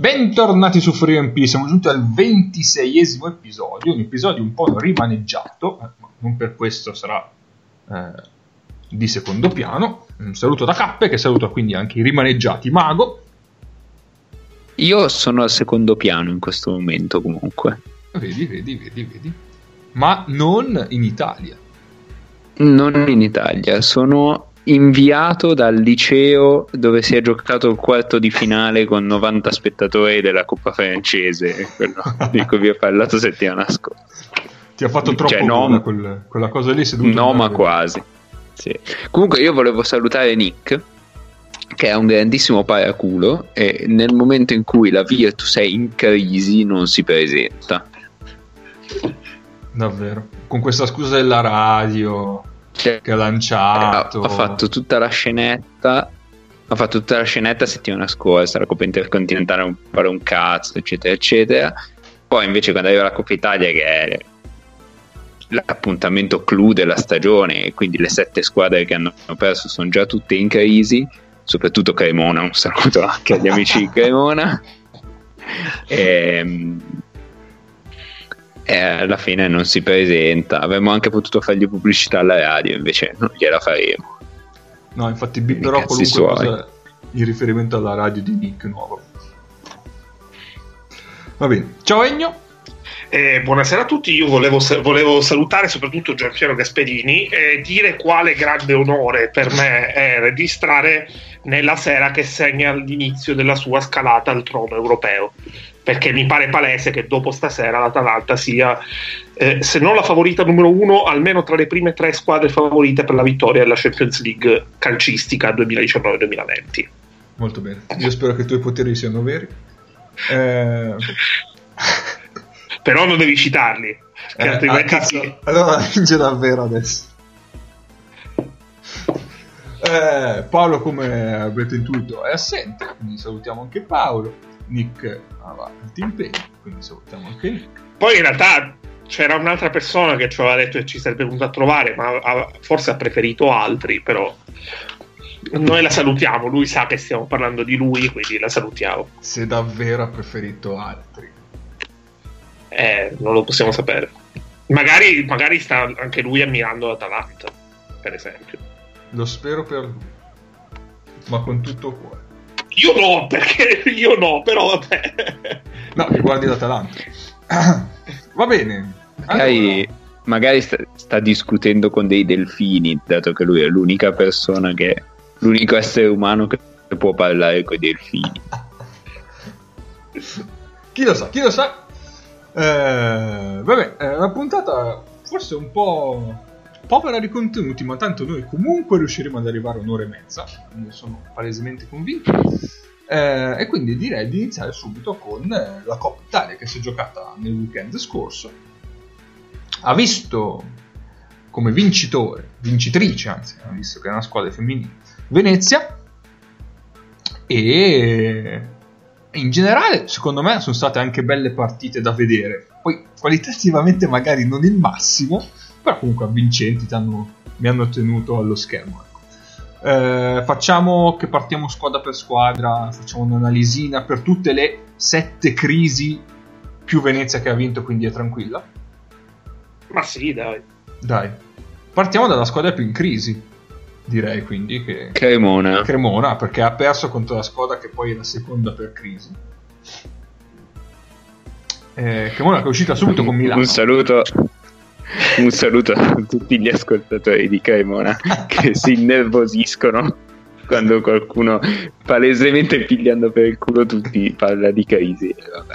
Bentornati su FreeMP, siamo giunti al 26esimo episodio, un episodio un po' rimaneggiato, eh, ma non per questo sarà eh, di secondo piano. Un saluto da Cappe, che saluta quindi anche i rimaneggiati Mago. Io sono al secondo piano in questo momento comunque. Vedi, vedi, vedi, vedi. Ma non in Italia. Non in Italia, sono inviato dal liceo dove si è giocato il quarto di finale con 90 spettatori della Coppa francese, quello di cui vi ho parlato settimana scorsa. Ti ha fatto troppo Cioè, no, quel- quella cosa lì No, ma quasi. Sì. Comunque io volevo salutare Nick, che è un grandissimo paraculo e nel momento in cui la Virtus è in crisi non si presenta. Davvero. Con questa scusa della radio Cioè, che ha ha, lanciato. ha fatto tutta la scenetta ha fatto tutta la scenetta settimana scorsa la Coppa Intercontinentale non fare un cazzo eccetera eccetera poi invece quando arriva la Coppa Italia che è l'appuntamento clou della stagione e quindi le sette squadre che hanno perso sono già tutte in crisi soprattutto Cremona un saluto anche agli amici di Cremona Ehm, e alla fine non si presenta avremmo anche potuto fargli pubblicità alla radio invece non gliela faremo No, infatti bipperò qualunque suoi. cosa in riferimento alla radio di Nick nuovo. Va bene. Ciao Egno. Eh, buonasera a tutti, io volevo, volevo salutare soprattutto Gianpiero Gasperini e dire quale grande onore per me è registrare nella sera che segna l'inizio della sua scalata al trono europeo, perché mi pare palese che dopo stasera l'Atalanta sia, eh, se non la favorita numero uno, almeno tra le prime tre squadre favorite per la vittoria della Champions League calcistica 2019-2020. Molto bene. Io spero che i tuoi poteri siano veri. Eh, Però non devi citarli, che eh, altrimenti ah, sì. Allora vince davvero adesso. Eh, Paolo, come avete intuito, è assente, quindi salutiamo anche Paolo. Nick ah, va, ti impegni, quindi salutiamo anche Nick. Poi in realtà c'era un'altra persona che ci aveva detto che ci sarebbe venuto a trovare, ma ha- forse ha preferito altri, però noi la salutiamo, lui sa che stiamo parlando di lui, quindi la salutiamo. Se davvero ha preferito altri. Eh, non lo possiamo sapere. Magari, magari sta anche lui ammirando l'Atalanta, per esempio. Lo spero per lui, ma con tutto il cuore. Io no, perché io no, però vabbè. No, che guardi l'Atalanta. Va bene. magari, Allora, magari sta, sta discutendo con dei delfini dato che lui è l'unica persona che l'unico essere umano che può parlare con i delfini chi lo sa, chi lo sa. Eh, vabbè, una puntata forse un po' povera di contenuti, ma tanto noi comunque riusciremo ad arrivare un'ora e mezza, ne sono palesemente convinto. Eh, e quindi direi di iniziare subito con eh, la Coppa Italia che si è giocata nel weekend scorso. Ha visto come vincitore, vincitrice anzi, visto che è una squadra femminile, Venezia e in generale secondo me sono state anche belle partite da vedere poi qualitativamente magari non il massimo però comunque avvincenti mi hanno tenuto allo schermo ecco. Eh, facciamo che partiamo squadra per squadra facciamo un'analisina per tutte le sette crisi più Venezia che ha vinto quindi è tranquilla Ma sì, dai. dai partiamo dalla squadra più in crisi direi quindi che Cremona Cremona perché ha perso contro la squadra che poi è la seconda per crisi. Eh, Cremona che è uscita subito con Milano. un saluto un saluto a tutti gli ascoltatori di Cremona che si innervosiscono quando qualcuno palesemente pigliando per il culo tutti parla di crisi Vabbè.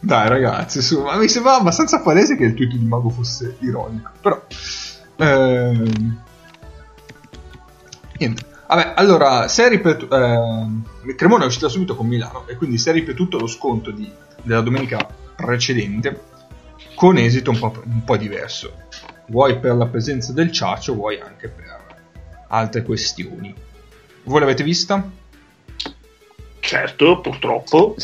Dai ragazzi, su, ma mi sembrava abbastanza palese che il tweet di Mago fosse ironico. Però... ehm, niente. Vabbè, allora, si è ripetuto... ehm, Cremona è uscita subito con Milano e quindi si è ripetuto lo sconto di- della domenica precedente con esito un po', un po' diverso. Vuoi per la presenza del Ciaccio, vuoi anche per altre questioni. Voi l'avete vista? Certo, purtroppo.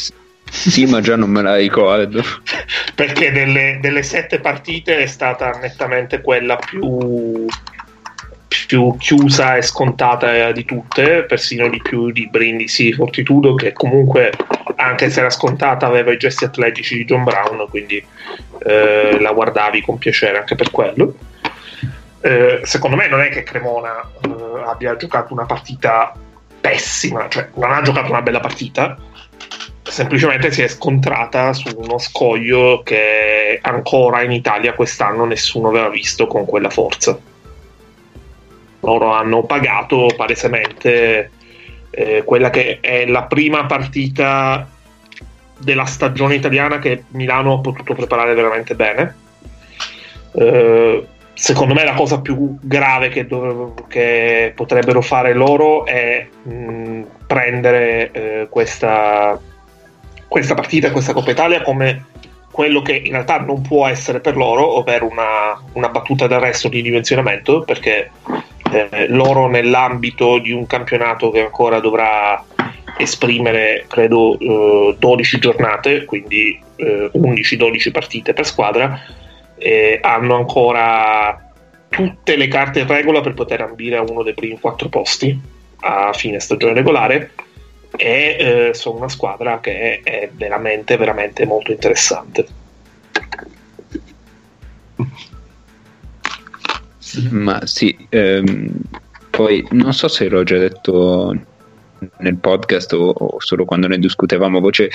sì ma già non me la ricordo perché delle, delle sette partite è stata nettamente quella più, più chiusa e scontata di tutte, persino di più di Brindisi Fortitudo, che comunque, anche se era scontata, aveva i gesti atletici di John Brown, quindi eh, la guardavi con piacere anche per quello. Eh, secondo me non è che Cremona eh, abbia giocato una partita pessima, cioè non ha giocato una bella partita, semplicemente si è scontrata su uno scoglio che ancora in Italia quest'anno nessuno aveva visto con quella forza. Loro hanno pagato palesemente eh, quella che è la prima partita della stagione italiana che Milano ha potuto preparare veramente bene. Eh, secondo me la cosa più grave che, dov- che potrebbero fare loro è mh, prendere eh, questa questa partita, questa Coppa Italia come quello che in realtà non può essere per loro, ovvero una, una battuta d'arresto di dimensionamento, perché eh, loro nell'ambito di un campionato che ancora dovrà esprimere, credo, eh, 12 giornate, quindi eh, 11-12 partite per squadra, hanno ancora tutte le carte in regola per poter ambire a uno dei primi quattro posti a fine stagione regolare e eh, sono una squadra che è veramente, veramente molto interessante. Ma sì, ehm, poi non so se l'ho già detto nel podcast o, o, solo quando ne discutevamo voce,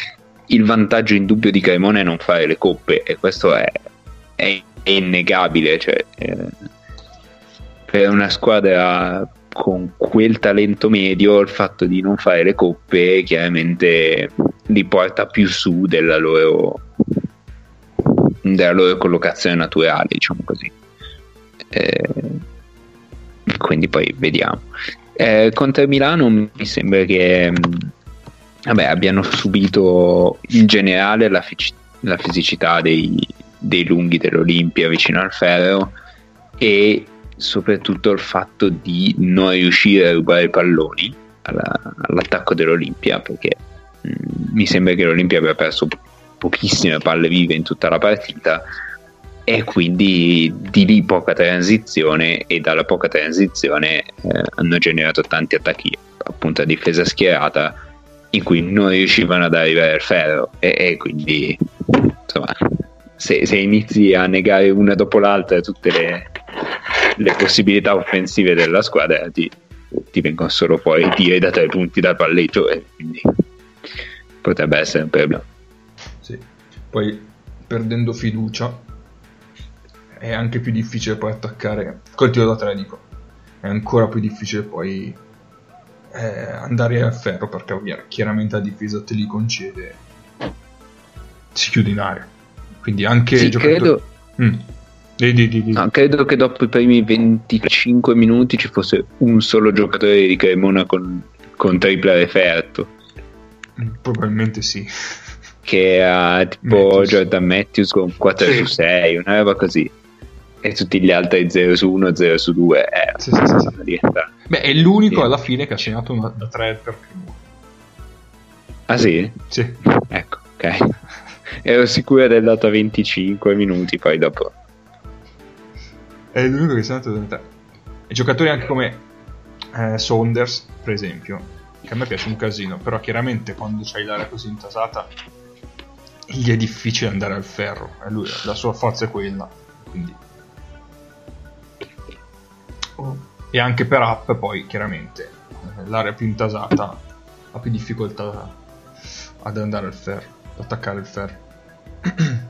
il vantaggio indubbio di Cremona è non fare le coppe e questo è, è, è innegabile. Cioè, eh, per una squadra con quel talento medio il fatto di non fare le coppe chiaramente li porta più su della loro, della loro collocazione naturale, diciamo così. Eh, quindi poi vediamo. Eh, contro Milano mi sembra che vabbè, abbiano subito in generale la, fic- la fisicità dei, dei lunghi dell'Olimpia vicino al ferro e soprattutto il fatto di non riuscire a rubare i palloni alla, all'attacco dell'Olimpia perché mh, mm, mi sembra che l'Olimpia abbia perso pochissime palle vive in tutta la partita e quindi di lì poca transizione e dalla poca transizione eh, hanno generato tanti attacchi appunto a difesa schierata in cui non riuscivano ad arrivare al ferro e, e quindi insomma se, se, inizi a negare una dopo l'altra tutte le, le possibilità offensive della squadra ti, ti vengono solo poi tiri da tre punti dal palleggio e quindi potrebbe essere un problema. Sì. Poi perdendo fiducia è anche più difficile poi attaccare col tiro da tre dico è ancora più difficile poi eh, andare al ferro perché chiaramente la difesa te li concede si chiude in area quindi anche sì, giocatori... credo... Mm Di, di, di, no, credo che dopo i primi 25 minuti ci fosse un solo giocatore di Cremona con, con tripla referto. Probabilmente sì. Che era tipo Matthews. Jordan Matthews con 4 sì. su 6, una roba così. E tutti gli altri 0 su 1, 0 su 2. Eh, sì, sì, sì, sì. Beh, è l'unico alla fine che ha segnato una, da 3 per primo. Ah sì? Sì. Ecco, ok. Ero sicuro del dato 25 minuti, poi dopo è l'unico che si è andato da te. E giocatori anche come eh, Saunders, per esempio, che a me piace un casino, però chiaramente quando c'hai l'area così intasata gli è difficile andare al ferro, e lui, la sua forza è quella, quindi... E anche per app poi chiaramente l'area più intasata ha più difficoltà ad andare al ferro, ad attaccare il ferro.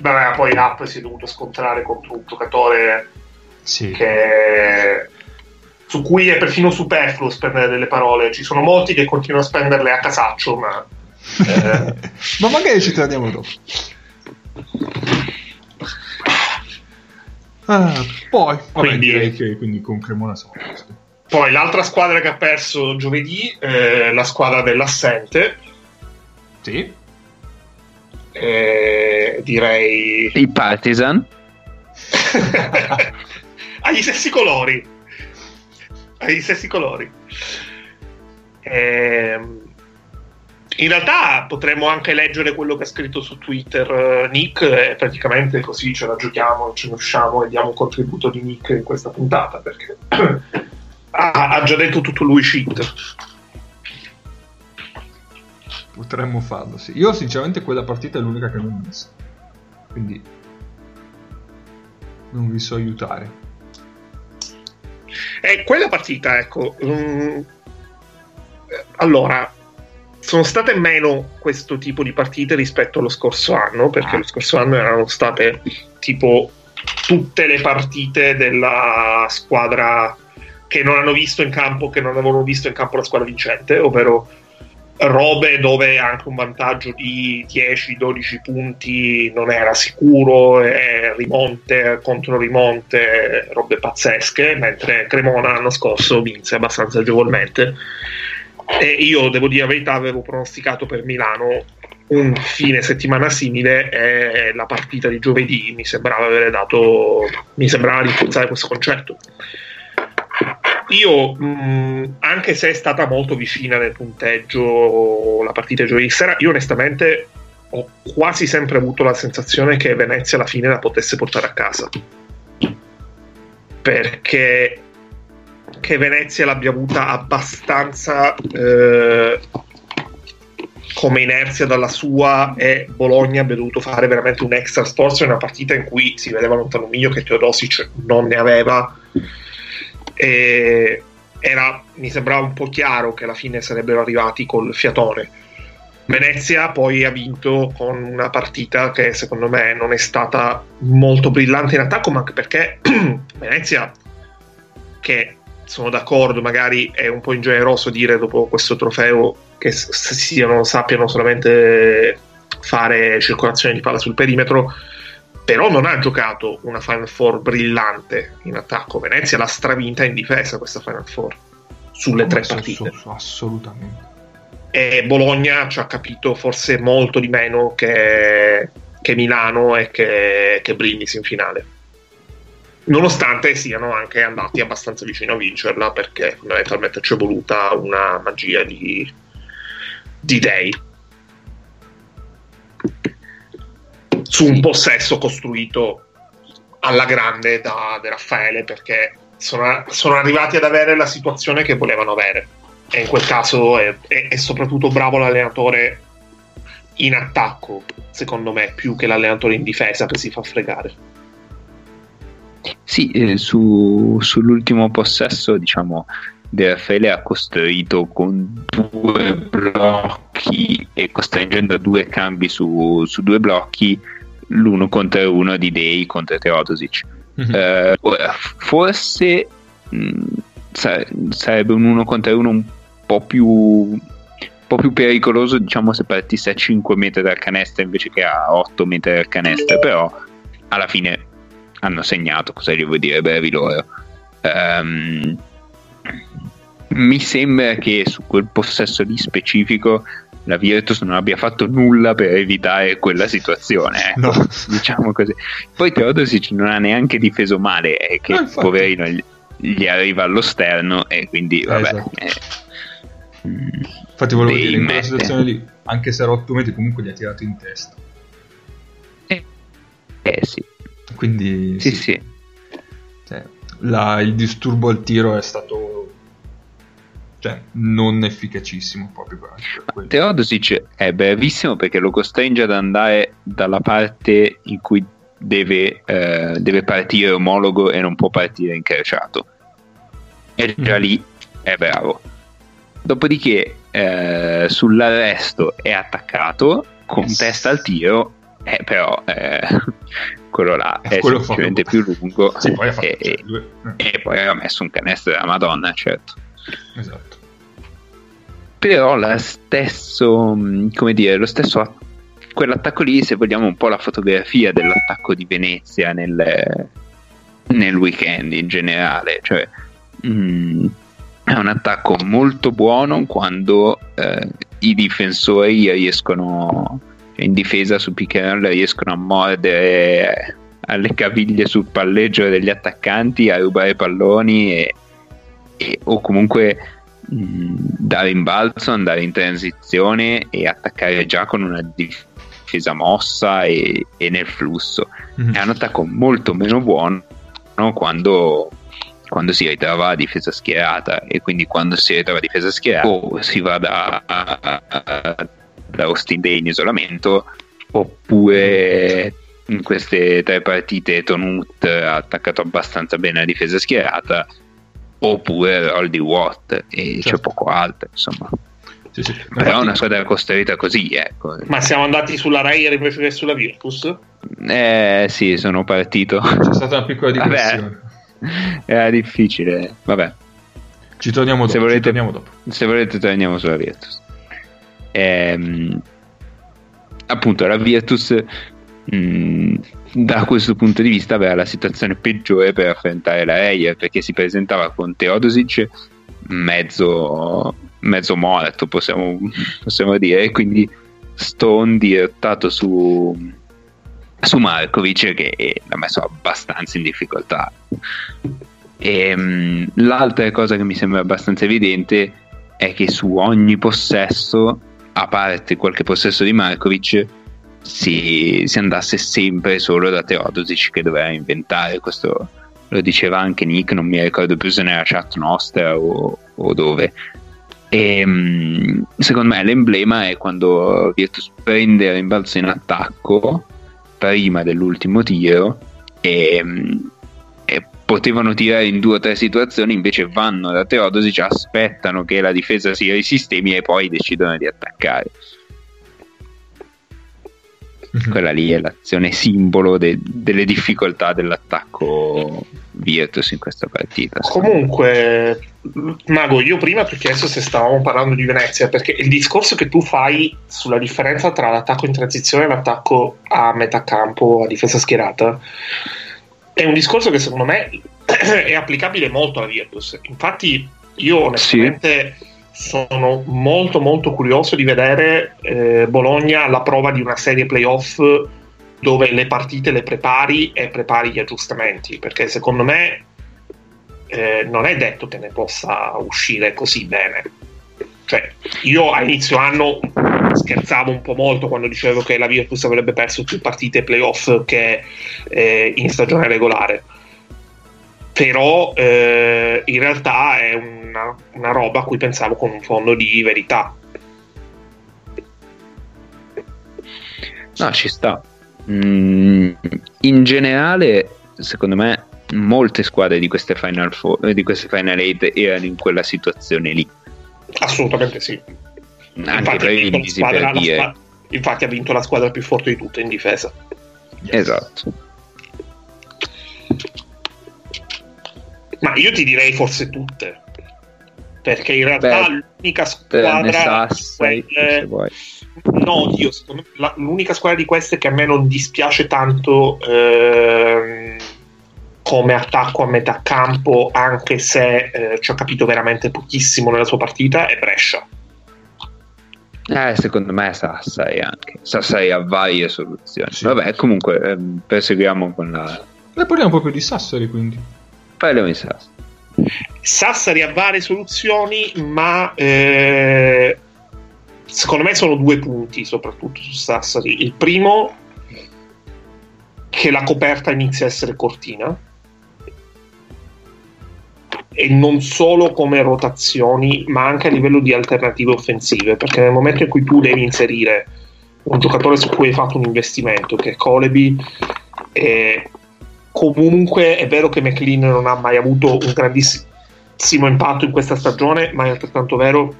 Beh, poi App si è dovuto scontrare contro un giocatore sì. che su cui è perfino superfluo spendere delle parole. Ci sono molti che continuano a spenderle a casaccio, ma. Eh... ma magari ci torniamo dopo. Ah, poi, vabbè, quindi, direi che quindi con Cremona siamo Poi l'altra squadra che ha perso giovedì è la squadra dell'assente. Sì eh, direi... I Partisan? Agli stessi colori. Agli stessi colori. Eh, In realtà potremmo anche leggere quello che ha scritto su Twitter uh, Nick e praticamente così ce la giochiamo, ce ne usciamo e diamo un contributo di Nick in questa puntata perché ha, ha, già detto tutto lui shit. Potremmo farlo, sì. Io sinceramente quella partita è l'unica che non ho visto. Quindi non vi so aiutare. E quella partita, ecco, um, allora, sono state meno questo tipo di partite rispetto allo scorso anno, perché lo scorso anno erano state tipo tutte le partite della squadra che non hanno visto in campo, che non avevano visto in campo la squadra vincente, ovvero robe dove anche un vantaggio di 10-12 punti non era sicuro, e rimonte contro rimonte, robe pazzesche, mentre Cremona l'anno scorso vinse abbastanza agevolmente. E io devo dire la verità, avevo pronosticato per Milano un fine settimana simile e la partita di giovedì mi sembrava avere dato mi sembrava rinforzare questo concetto io, mh, anche se è stata molto vicina nel punteggio la partita di giovedì sera, io onestamente ho quasi sempre avuto la sensazione che Venezia alla fine la potesse portare a casa. Perché che Venezia l'abbia avuta abbastanza eh, come inerzia dalla sua e Bologna abbia dovuto fare veramente un extra sforzo in una partita in cui si vedeva lontano miglio che Teodosic non ne aveva e era, mi sembrava un po' chiaro che alla fine sarebbero arrivati col fiatone. Venezia poi ha vinto con una partita che secondo me non è stata molto brillante in attacco, ma anche perché Venezia, che sono d'accordo, magari è un po' ingeneroso dire dopo questo trofeo che siano, sappiano solamente fare circolazione di palla sul perimetro, però non ha giocato una Final Four brillante in attacco. Venezia l'ha stravinta in difesa questa Final Four sulle tre partite. Assolutamente. E Bologna ci ha capito forse molto di meno che, che Milano e che, che Brindisi in finale. Nonostante siano anche andati abbastanza vicino a vincerla, perché fondamentalmente ci è voluta una magia di, di dei. Su un possesso costruito alla grande da De Raffaele perché sono, sono, arrivati ad avere la situazione che volevano avere. E in quel caso è, è, è soprattutto bravo l'allenatore in attacco secondo me più che l'allenatore in difesa che si fa fregare sì, eh, su, sull'ultimo possesso diciamo De Raffaele ha costruito con due blocchi e costringendo due cambi su, su due blocchi l'uno contro uno di Dei contro Teodosic. Mm-hmm. Eh, forse mh, mm, sarebbe un uno contro uno un po' più un po' più pericoloso diciamo se partisse a 5 metri dal canestro invece che a 8 metri dal canestro però alla fine hanno segnato cosa gli vuoi dire bravi loro um, mi sembra che su quel possesso lì specifico la Virtus non abbia fatto nulla per evitare quella situazione, ecco, no. diciamo così. Poi Teodosic non ha neanche difeso male, è che no, poverino gli, gli, arriva allo sterno e quindi vabbè. Esatto. Eh, infatti volevo dire, in quella situazione lì, anche se era 8 metri comunque gli ha tirato in testa. Eh, eh sì. Quindi sì, sì. sì. Cioè, la, il disturbo al tiro è stato cioè non efficacissimo proprio per, Teodosic è bravissimo perché lo costringe ad andare dalla parte in cui deve, eh, deve partire omologo e non può partire incrociato e già mm. lì è bravo dopodiché eh, sull'arresto è attaccato con yes. testa al tiro eh, però eh, quello là è quello semplicemente più lungo sì, poi e, cioè, due... e, poi ha messo un canestro della Madonna certo. Esatto. Però lo stesso, mm, come dire, lo stesso quell'attacco lì, se vogliamo un po' la fotografia dell'attacco di Venezia nel, nel weekend in generale, cioè mh, mm, è un attacco molto buono quando eh, i difensori riescono in difesa su pick and roll riescono a mordere alle caviglie sul palleggio degli attaccanti a rubare palloni e, e, o comunque mh, da rimbalzo, andare in transizione e attaccare già con una difesa mossa e, e nel flusso. Mm-hmm. È un attacco molto meno buono no? quando, quando, si ritrova a difesa schierata e quindi quando si ritrova a difesa schierata o si va da, da Austin Day in isolamento oppure in queste tre partite Tonut ha attaccato abbastanza bene la difesa schierata oppure roll di Watt e certo. c'è poco altro insomma sì, sì. però è una squadra costruita così ecco. ma siamo andati sulla Raider invece che sulla Virtus? eh sì sono partito c'è stata una piccola digressione era difficile vabbè ci torniamo dopo, se volete, torniamo dopo. Se volete torniamo sulla Virtus ehm, appunto la Virtus mm, da questo punto di vista aveva la situazione peggiore per affrontare la Reyer perché si presentava con Teodosic mezzo, mezzo morto possiamo, possiamo dire e quindi Stone dirottato su, su Markovic che l'ha messo abbastanza in difficoltà. E, mh, l'altra cosa che mi sembra abbastanza evidente è che su ogni possesso a parte qualche possesso di Markovic si, si andasse sempre solo da Teodosic che doveva inventare questo lo diceva anche Nick non mi ricordo più se nella chat nostra o, o dove. E mm, secondo me l'emblema è quando Virtus prende il rimbalzo in attacco prima dell'ultimo tiro e, mm, e, potevano tirare in due o tre situazioni invece vanno da Teodosic aspettano che la difesa si risistemi e poi decidono di attaccare Mm-hmm. Quella lì è l'azione simbolo de- delle difficoltà dell'attacco Virtus in questa partita. Comunque, Mago, io prima ti ho chiesto se stavamo parlando di Venezia, perché il discorso che tu fai sulla differenza tra l'attacco in transizione e l'attacco a metà campo, a difesa schierata, è un discorso che secondo me è applicabile molto alla Virtus. Infatti, io onestamente... Sì sono molto molto curioso di vedere eh, Bologna alla prova di una serie playoff dove le partite le prepari e prepari gli aggiustamenti perché secondo me eh, non è detto che ne possa uscire così bene cioè, io a inizio anno scherzavo un po' molto quando dicevo che la Virtus avrebbe perso più partite playoff che eh, in stagione regolare però eh, in realtà è una, una, roba a cui pensavo con un fondo di verità. No, ci sta. Mm, in generale, secondo me, molte squadre di queste Final, four, di queste final 8 erano in quella situazione lì. Assolutamente sì. Anche infatti, squadra, per dire. Squadra, infatti ha vinto la squadra più forte di tutte in difesa. Esatto. Ma io ti direi forse tutte. Perché in realtà Beh, l'unica squadra. Sassai, quelle... No, Dio, la, l'unica squadra di queste che a me non dispiace tanto ehm, come attacco a metà campo, anche se eh, ci ho capito veramente pochissimo nella sua partita, è Brescia. Eh, secondo me Sassai anche. Sassai ha varie soluzioni. Sì. Vabbè, comunque, eh, perseguiamo con la. E parliamo proprio di Sassari quindi. Parliamo di Sassari. Sassari ha varie soluzioni, ma eh, secondo me sono due punti soprattutto su Sassari. Il primo, che la coperta inizia a essere cortina e non solo come rotazioni, ma anche a livello di alternative offensive, perché nel momento in cui tu devi inserire un giocatore su cui hai fatto un investimento, che è Colebi, eh, Comunque è vero che McLean non ha mai avuto un grandissimo impatto in questa stagione, ma è altrettanto vero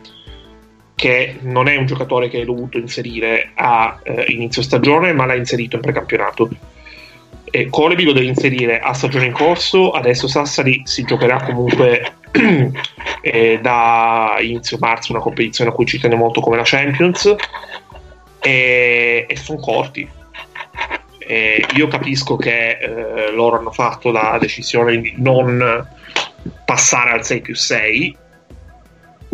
che non è un giocatore che hai dovuto inserire a eh, inizio stagione, ma l'ha inserito in precampionato. E Colebi lo deve inserire a stagione in corso, adesso Sassari si giocherà comunque eh, da inizio marzo una competizione a cui ci tiene molto come la Champions e, e sono corti. Eh, io capisco che eh, loro hanno fatto la decisione di non passare al 6 più 6,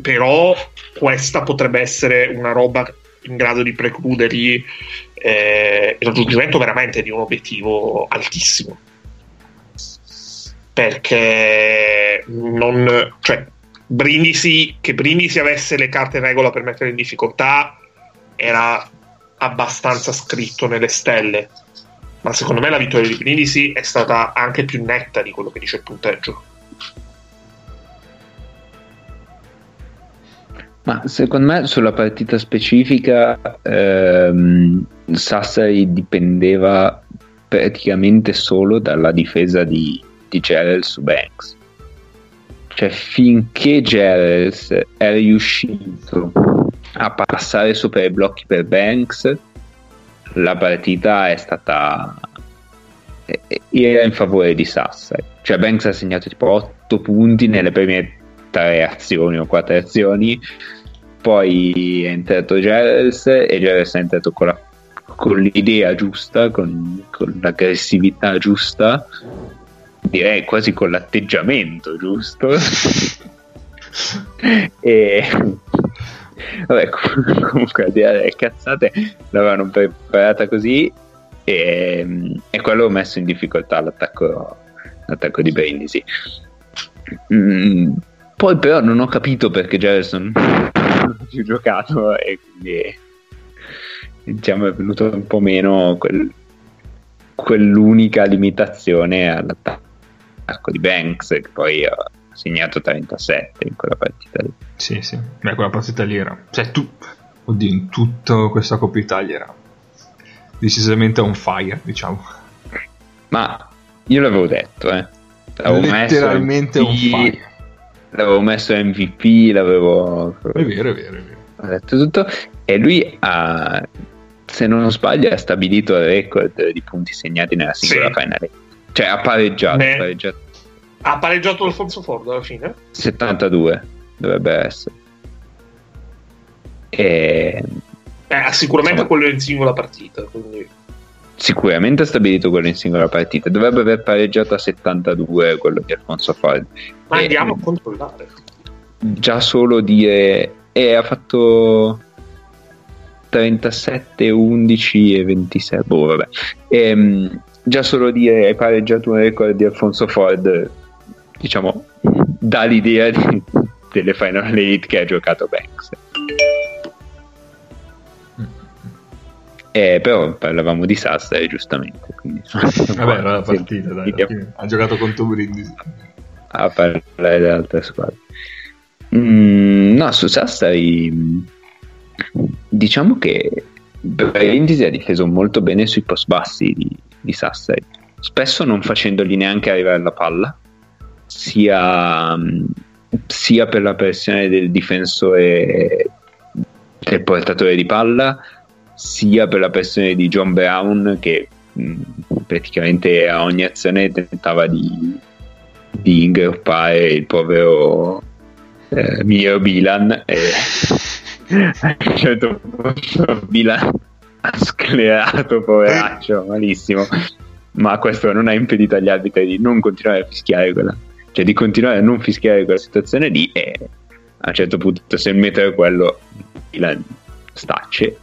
però questa potrebbe essere una roba in grado di precludergli eh, il raggiungimento veramente di un obiettivo altissimo. Perché non, cioè, Brindisi, che Brindisi avesse le carte in regola per mettere in difficoltà era abbastanza scritto nelle stelle. Ma secondo me la vittoria di Brindisi è stata anche più netta di quello che dice il punteggio. Ma secondo me sulla partita specifica ehm, Sassari dipendeva praticamente solo dalla difesa di, di Gerald su Banks. Cioè finché Gerald è riuscito a passare sopra i blocchi per Banks, la partita è stata era in favore di Sassari. Cioè Banks ha segnato tipo 8 punti nelle prime tre azioni o quattro azioni poi è entrato Geres e Geres è entrato con, la, con l'idea giusta con, con, l'aggressività giusta direi quasi con l'atteggiamento giusto. E vabbè comunque le cazzate l'avevano preparata così e, e quello ha messo in difficoltà l'attacco, l'attacco di Brindisi. Mm, poi però non ho capito perché Gerson non ha più giocato e quindi diciamo è venuto un po' meno quel, quell'unica limitazione all'attacco di Banks che poi ha segnato 37 in quella partita lì. Sì, sì, beh quella partita lì era... Cioè tu, oddio, in tutta questa Coppa Italia era decisamente on fire, diciamo. Ma io l'avevo detto, eh. L'avevo Letteralmente messo on fire l'avevo messo MVP, l'avevo... È vero, è vero, è vero. Ho detto tutto e lui ha, se non sbaglio, ha stabilito il record di punti segnati nella singola sì. finale. Cioè ha pareggiato, Beh, pareggiato. Ha pareggiato Alfonso Ford alla fine? 72 dovrebbe essere. E... Eh, sicuramente quello in singola partita, quindi sicuramente ha stabilito quello in singola partita. Dovrebbe aver pareggiato a 72 quello di Alfonso Ford. Ma e andiamo a controllare. Già solo dire... E ha fatto 37, 11 e 26. Boh, vabbè. Ehm, già solo dire hai pareggiato un record di Alfonso Ford, diciamo, dà l'idea di, delle Final Elite che ha giocato Banks. Eh, però parlavamo di Sassari giustamente. Quindi... Vabbè, era la partita, dai, ha giocato contro Brindisi. A parlare delle altre squadre. Mm, no, su Sassari diciamo che Brindisi ha difeso molto bene sui post bassi di, di Sassari, spesso non facendogli neanche arrivare la palla, sia, sia per la pressione del difensore del portatore di palla, sia per la pressione di John Brown che mh, praticamente a ogni azione tentava di, di ingroppare il povero eh, Mio Bilan e a un certo punto Bilan ha sclerato poveraccio malissimo ma questo non ha impedito agli arbitri di non continuare a fischiare quella cioè di continuare a non fischiare quella situazione lì e a un certo punto se il metro è quello Bilan stacce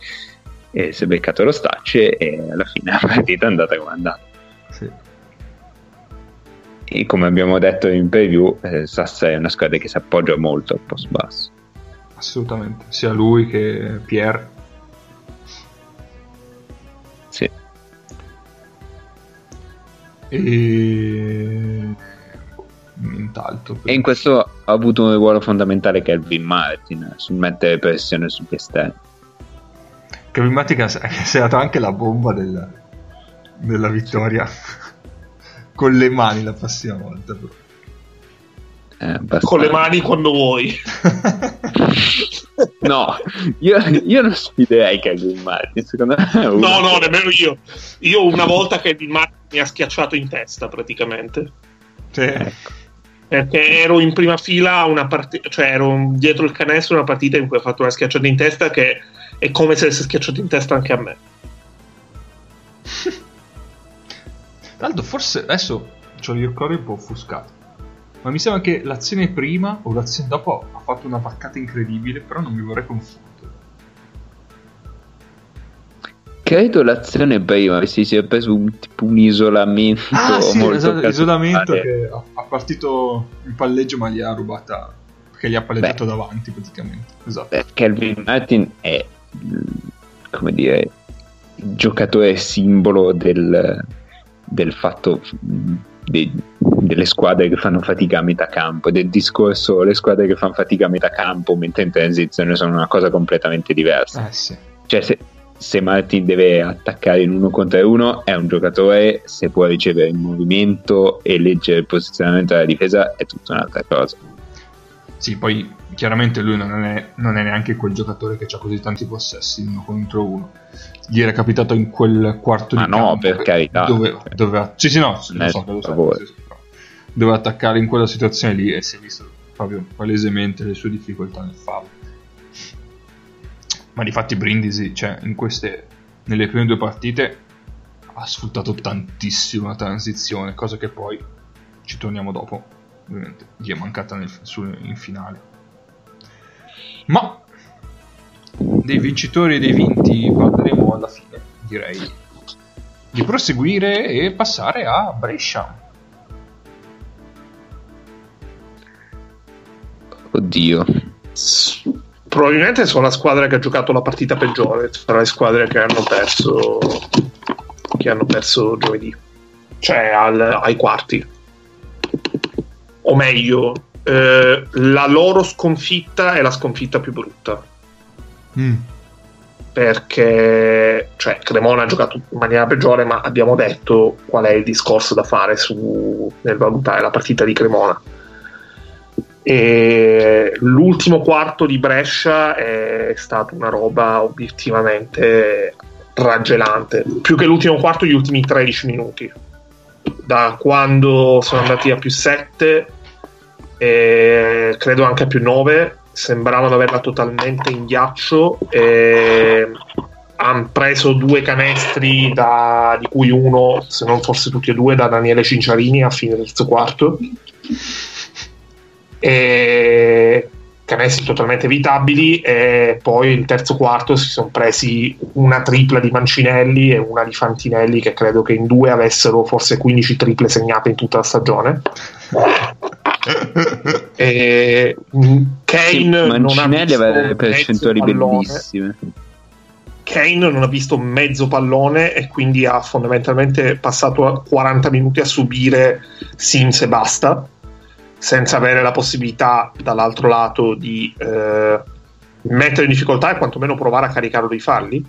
e si è beccato lo stacce e alla fine la partita è andata come è andata. Sì. E come abbiamo detto in preview, eh, Sassa è una squadra che si appoggia molto al post basso. Assolutamente, sia lui che Pierre. Sì. E nient'altro. Per... E in questo ha avuto un ruolo fondamentale Kelvin Martin sul mettere pressione sugli esterni. Kevin Matic ha segnato anche la bomba della, della vittoria con le mani la prossima volta. Eh, con le mani quando vuoi. no, io, io, non sfiderei Kevin Martin. Secondo me no, no, nemmeno io. Io una volta Kevin Martin mi ha schiacciato in testa praticamente. Sì. Ecco. Perché ero in prima fila, una part- cioè ero dietro il canestro una partita in cui ha fatto una schiacciata in testa che è come se avesse schiacciato in testa anche a me. Tra l'altro, forse adesso ho il ricordo un po' offuscato. Ma mi sembra che l'azione prima o l'azione dopo ha fatto una vaccata incredibile, però non mi vorrei confondere. Credo l'azione prima si sia preso un, tipo un isolamento ah, sì, molto esatto, isolamento che ha, ha partito in palleggio ma gli ha rubata Perché gli ha palleggiato davanti praticamente. Esatto. Eh, Calvin Martin è, come dire, il giocatore simbolo del, del fatto de, delle squadre che fanno fatica a metà campo, del discorso le squadre che fanno fatica a metà campo mentre in transizione sono una cosa completamente diversa. Eh sì. Cioè se, se Martin deve attaccare in uno contro uno è un giocatore, se può ricevere il movimento e leggere il posizionamento della difesa è tutta un'altra cosa. Sì, poi chiaramente lui non è, non è neanche quel giocatore che ha così tanti possessi uno contro uno. Gli era capitato in quel quarto Ma di no, campo per carità. Dove, dove, sì, sì, no, lo so, lo so, sì, però doveva attaccare in quella situazione lì e si è visto proprio palesemente le sue difficoltà nel farlo. Ma di fatti Brindisi, cioè, in queste, nelle prime due partite ha sfruttato tantissimo la transizione, cosa che poi ci torniamo dopo, ovviamente, gli è mancata nel- in finale. Ma dei vincitori e dei vinti parleremo alla fine, direi di proseguire e passare a Brescia. Oddio. Probabilmente sono la squadra che ha giocato la partita peggiore tra le squadre che hanno perso che hanno perso giovedì, cioè al- ai quarti. O meglio, eh, la loro sconfitta è la sconfitta più brutta. Perché cioè, Cremona ha giocato in maniera peggiore, ma abbiamo detto qual è il discorso da fare su, nel valutare la partita di Cremona. E l'ultimo quarto di Brescia è stata una roba obiettivamente raggelante. Più che l'ultimo quarto, gli ultimi 13 minuti. Da quando sono andati a più 7, e credo anche più 9, sembravano averla totalmente in ghiaccio. E hanno preso due canestri, da- di cui uno, se non forse tutti e due, da Daniele Cinciarini a fine terzo quarto e canestri totalmente evitabili e poi il terzo quarto si sono presi una tripla di Mancinelli e una di Fantinelli che credo che in due avessero forse 15 triple segnate in tutta la stagione e mm, Kane Sì, non ha Mancinelli visto aveva delle percentuali bellissime. Kane non ha visto mezzo pallone e quindi ha fondamentalmente passato a 40 minuti a subire Sims e basta, senza avere la possibilità dall'altro lato di eh, mettere in difficoltà e quantomeno provare a caricarlo di falli,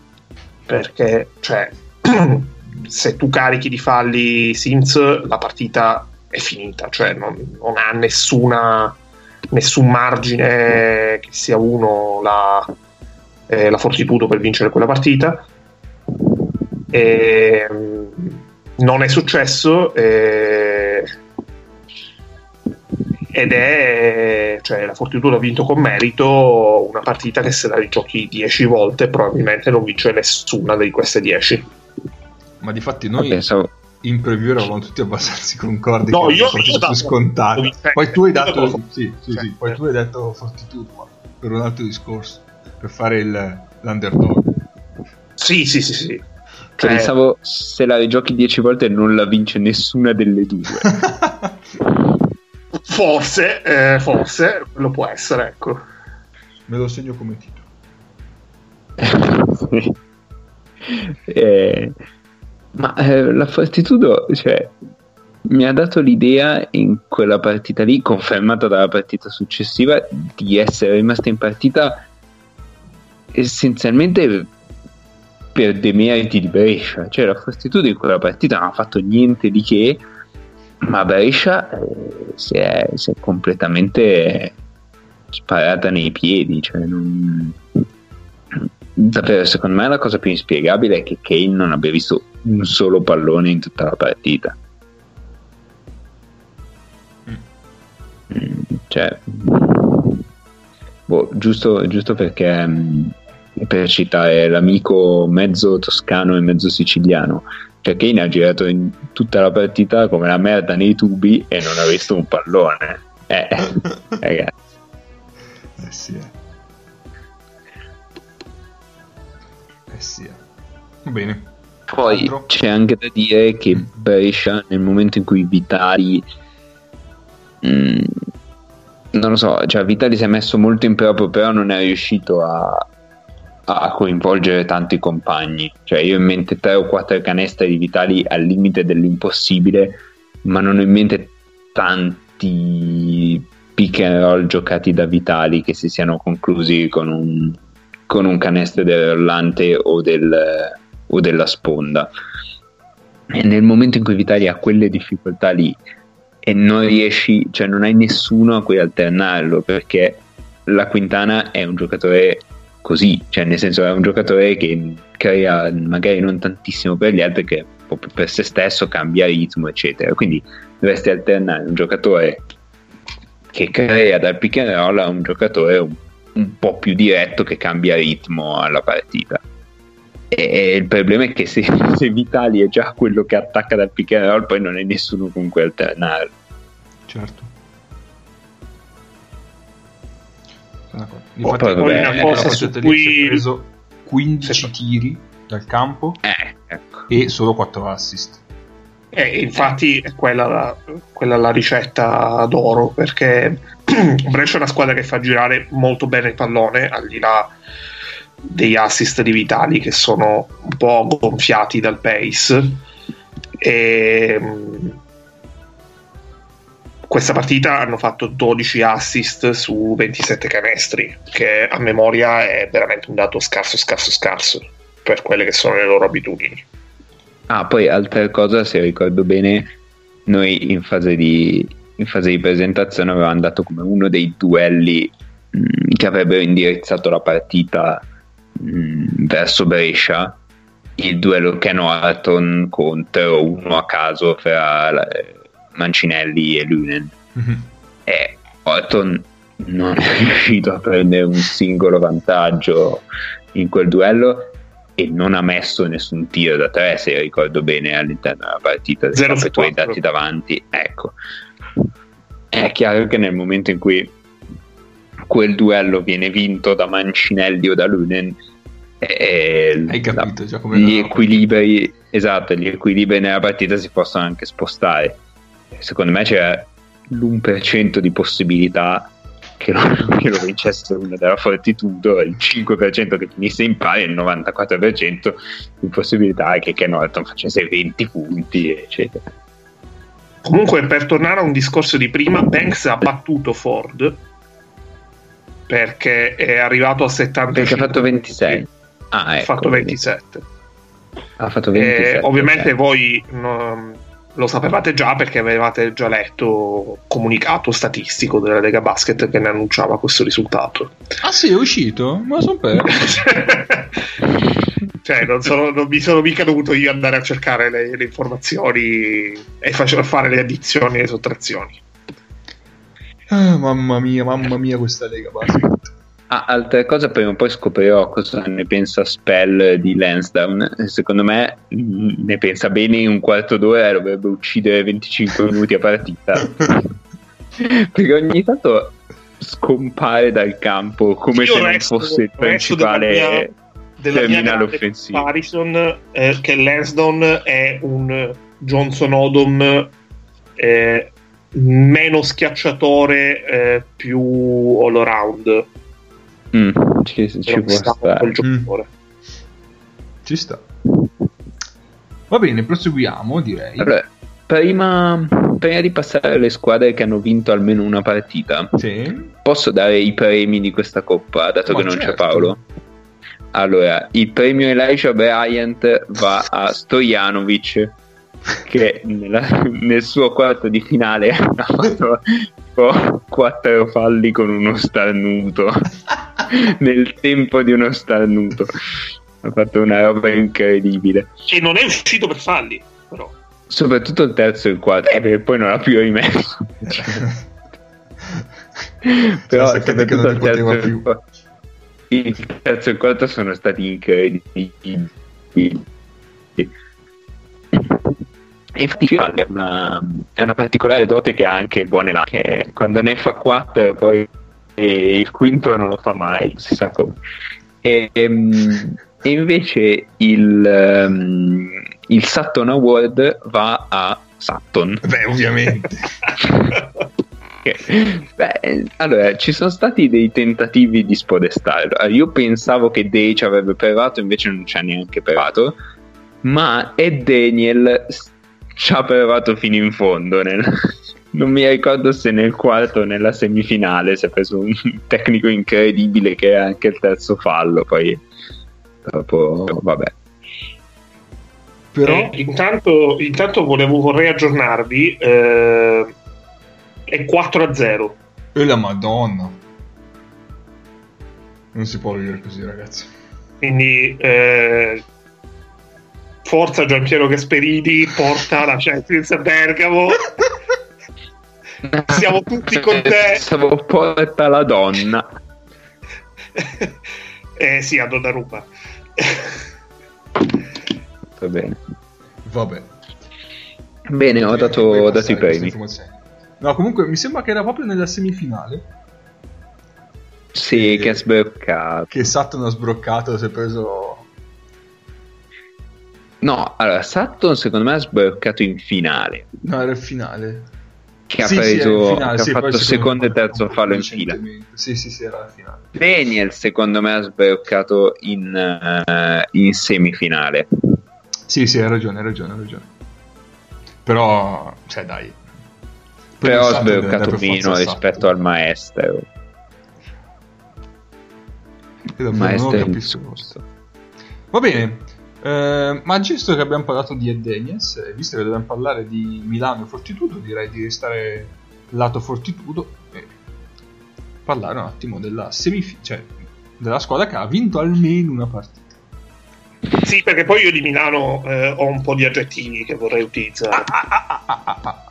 perché cioè, se tu carichi di falli Sims la partita è finita, cioè non, non ha nessuna, nessun margine che sia uno la eh, la fortitudo per vincere quella partita. E, mm, non è successo eh, ed è cioè la fortitudo ha vinto con merito una partita che se la rigiochi 10 volte probabilmente non vince nessuna di queste 10 Ma di fatti noi pensavo- in preview eravamo tutti abbastanza concordi No, che io- io scontata. Vicente, Poi tu hai dato sì, sì, sì, Cioè, poi tu hai detto fortitudo ma per un altro discorso, per fare il, l'underdog. sì sì sì sì Cioè, Pensavo se la rigiochi 10 volte non la vince nessuna delle due. forse eh, forse lo può essere ecco Me lo segno come titolo. Eh, ma eh, la Fortitudo cioè, mi ha dato l'idea in quella partita lì, confermata dalla partita successiva, di essere rimasta in partita essenzialmente per demeriti di Brescia. Cioè la Fortitudo in quella partita non ha fatto niente di che, ma Brescia eh, si, è, si è completamente sparata nei piedi. Cioè non... Davvero, secondo me la cosa più inspiegabile è che Kane non abbia visto un solo pallone in tutta la partita. Mm, Cioè, boh, giusto, giusto perché mm, per citare l'amico mezzo toscano e mezzo siciliano, cioè Kane ha girato in tutta la partita come la merda nei tubi e non ha visto un pallone. Eh, ragazzi. Eh sì, eh. Eh sì, eh. Va bene. Poi Altro? c'è anche da dire che Brescia nel momento in cui Vitali mm, non lo so, cioè Vitali si è messo molto in proprio, però non è riuscito a, a coinvolgere tanti compagni. Cioè, io ho in mente tre o quattro canestre di Vitali al limite dell'impossibile, ma non ho in mente tanti pick and roll giocati da Vitali che si siano conclusi con un, con un canestro del rollante o, del, o della sponda. E nel momento in cui Vitali ha quelle difficoltà lì e non riesci, cioè non hai nessuno a cui alternarlo perché la Quintana è un giocatore così, cioè nel senso è un giocatore che crea magari non tantissimo per gli altri, che più per se stesso cambia ritmo, eccetera. Quindi dovresti alternare un giocatore che crea dal pick and roll a un giocatore un, un po' più diretto che cambia ritmo alla partita. E il problema è che se, se, Vitali è già quello che attacca dal pick and roll, poi non è nessuno con cui alternare. Certo. Infatti, oh, poi una cosa su cui ha preso 15 sì. tiri dal campo eh, ecco. e solo 4 assist. Eh, infatti è quella la, quella la ricetta d'oro perché Brescia è una squadra che fa girare molto bene il pallone al di là degli assist di Vitali che sono un po' gonfiati dal pace e questa partita hanno fatto 12 assist su 27 canestri, che a memoria è veramente un dato scarso, scarso, scarso per quelle che sono le loro abitudini. Ah, poi altra cosa, se ricordo bene, noi in fase di, in fase di presentazione avevamo dato come uno dei duelli mh, mm, che avrebbero indirizzato la partita mh, mm, verso Brescia il duello Ken Orton contro uno a caso fra Mancinelli e Lunen. Mm-hmm. E Orton non è riuscito a prendere un singolo vantaggio in quel duello e non ha messo nessun tiro da tre, se ricordo bene, all'interno della partita. Sempre tu dati davanti. Ecco. È chiaro che nel momento in cui quel duello viene vinto da Mancinelli o da Lunen, eh, hai capito già come gli equilibri, esatto, gli equilibri nella partita si possono anche spostare. Secondo me c'è l'1% di possibilità che lo, che lo vincesse uno della Fortitudo, il 5% che finisse in pari e il 94% di possibilità che, che Norton facesse 20 punti, eccetera. Comunque, per tornare a un discorso di prima, Banks ha battuto Ford perché è arrivato a 70 perché ha fatto 26 ah, ecco, ha fatto 27 ha fatto 27 eh, ovviamente okay. voi no, lo sapevate già perché avevate già letto comunicato statistico della Lega Basket che ne annunciava questo risultato. Ah sì, è uscito? Ma lo so cioè, non, sono, non, mi sono mica dovuto io andare a cercare le, le informazioni e fare le addizioni e le sottrazioni. Ah, mamma mia, mamma mia questa Lega Basket. Ah, altra cosa, prima o poi scoprirò cosa ne pensa Spell di Lansdowne. Secondo me ne pensa bene in un quarto d'ora e dovrebbe uccidere 25 minuti a partita. Perché ogni tanto scompare dal campo come Io se non fosse il principale terminale offensivo. Harrison eh, che Lansdowne è un Johnson Odom eh, meno schiacciatore, eh, più all around Mm, ci, ci può stare. Mm. Ci sta. Va bene, proseguiamo direi. Allora, prima, prima, di passare alle squadre che hanno vinto almeno una partita, sì. posso dare i premi di questa coppa, dato Ma che non certo. c'è Paolo? Allora, il premio Elijah Bryant va a Stojanovic che nella, nel suo quarto di finale ha fatto tipo quattro falli con uno starnuto. Nel tempo di uno starnuto. Ha fatto una roba incredibile. E non è uscito per falli però. Soprattutto il terzo e il quarto. Eh, perché poi non l'ha più rimesso. Però soprattutto il terzo, il, il terzo e il quarto sono stati incredibili e infatti è una, è una particolare dote che ha anche il buon Elan, che quando ne fa 4 poi il quinto non lo fa mai, si sa come. E, ehm, e invece il, um, il Sutton Award va a Sutton. Beh, ovviamente. Beh, allora, ci sono stati dei tentativi di spodestarlo. Io pensavo che Day ci avrebbe provato, invece non ci ha neanche provato. Ma Ed Daniel ci ha provato fino in fondo. Nel... Non mi ricordo se nel quarto o nella semifinale si è preso un tecnico incredibile che è anche il terzo fallo. Poi dopo, vabbè. Però... Eh, intanto, intanto volevo, vorrei aggiornarvi. Eh, è 4 a 0. E la Madonna. Non si può dire così, ragazzi. Quindi, eh, forza Giampiero Gasperini, porta la Champions a Bergamo. Siamo tutti con te. Stavo porta la donna. eh sì, a Donnarumma. Va bene. Vabbè. Bene, ho dato, ho dato i premi. No, comunque mi sembra che era proprio nella semifinale. Sì, che, che ha sbroccato. Che Sutton ha sbroccato, si è preso... No, allora, Sutton secondo me ha sbroccato in finale. No, era il finale. Che sì, ha preso, sì, finale, che sì, ha fatto secondo e terzo fallo in fila. Sì, sì, sì, era la finale. Daniel secondo me ha sbroccato in, uh, in semifinale. Sì, sì, hai ragione, hai ragione, hai ragione. Però, cioè, dai. Però ha sbloccato meno rispetto al maestro. Il maestro Va bene, eh, ma giusto che abbiamo parlato di Edenies, visto che dobbiamo parlare di Milano e Fortitudo, direi di restare lato Fortitudo e parlare un attimo della semifina, cioè della squadra che ha vinto almeno una partita. Sì, perché poi io di Milano eh, ho un po' di aggettivi che vorrei utilizzare. Ah, ah, ah,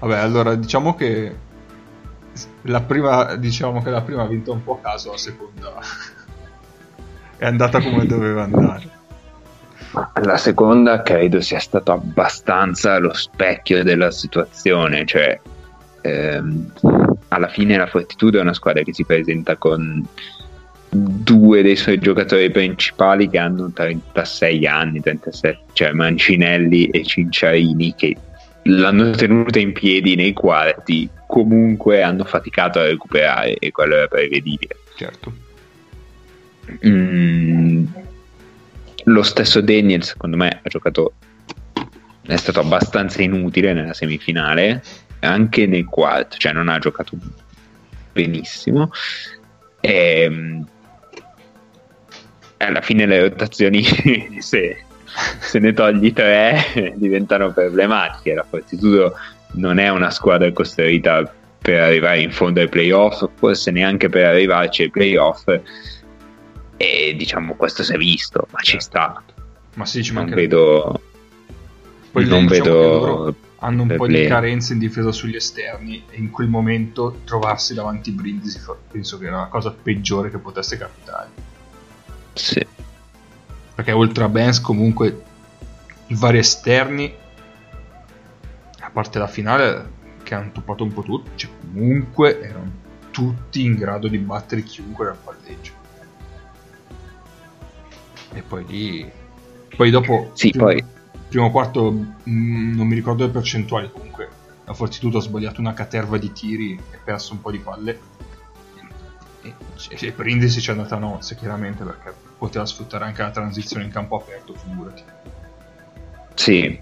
Vabbè, allora diciamo che la prima, diciamo che la prima ha vinto un po' a caso, la seconda è andata come doveva andare. La seconda credo sia stato abbastanza lo specchio della situazione, cioè ehm, alla fine la Fortitudo è una squadra che si presenta con due dei suoi giocatori principali che hanno 36 anni, 37, cioè Mancinelli e Cinciarini che l'hanno tenuta in piedi nei quarti, comunque hanno faticato a recuperare e quello era prevedibile. Certo. Mm, lo stesso Daniel secondo me ha giocato è stato abbastanza inutile nella semifinale anche nel quarto cioè non ha giocato benissimo. E, ehm, alla fine le rotazioni se, se, ne togli tre diventano problematiche. La Fortitudo non è una squadra costruita per arrivare in fondo ai playoff forse neanche per arrivarci ai playoff e diciamo questo si è visto ma ci sta. Ma sì ci non vedo Poi non diciamo vedo hanno un po' di carenze in difesa sugli esterni e in quel momento trovarsi davanti Brindisi penso che era la cosa peggiore che potesse capitare. Sì. Perché oltre a Benz comunque i vari esterni, a parte la finale che hanno toppato un po' tutti, cioè comunque erano tutti in grado di battere chiunque dal palleggio. E poi lì... Poi dopo... Sì, primo, poi... Primo quarto mh, mm, non mi ricordo le percentuali, comunque la Fortitudo ha sbagliato una caterva di tiri e perso un po' di palle e, e Brindisi ci è andata a nozze chiaramente perché poteva sfruttare anche la transizione in campo aperto, figurati. Sì,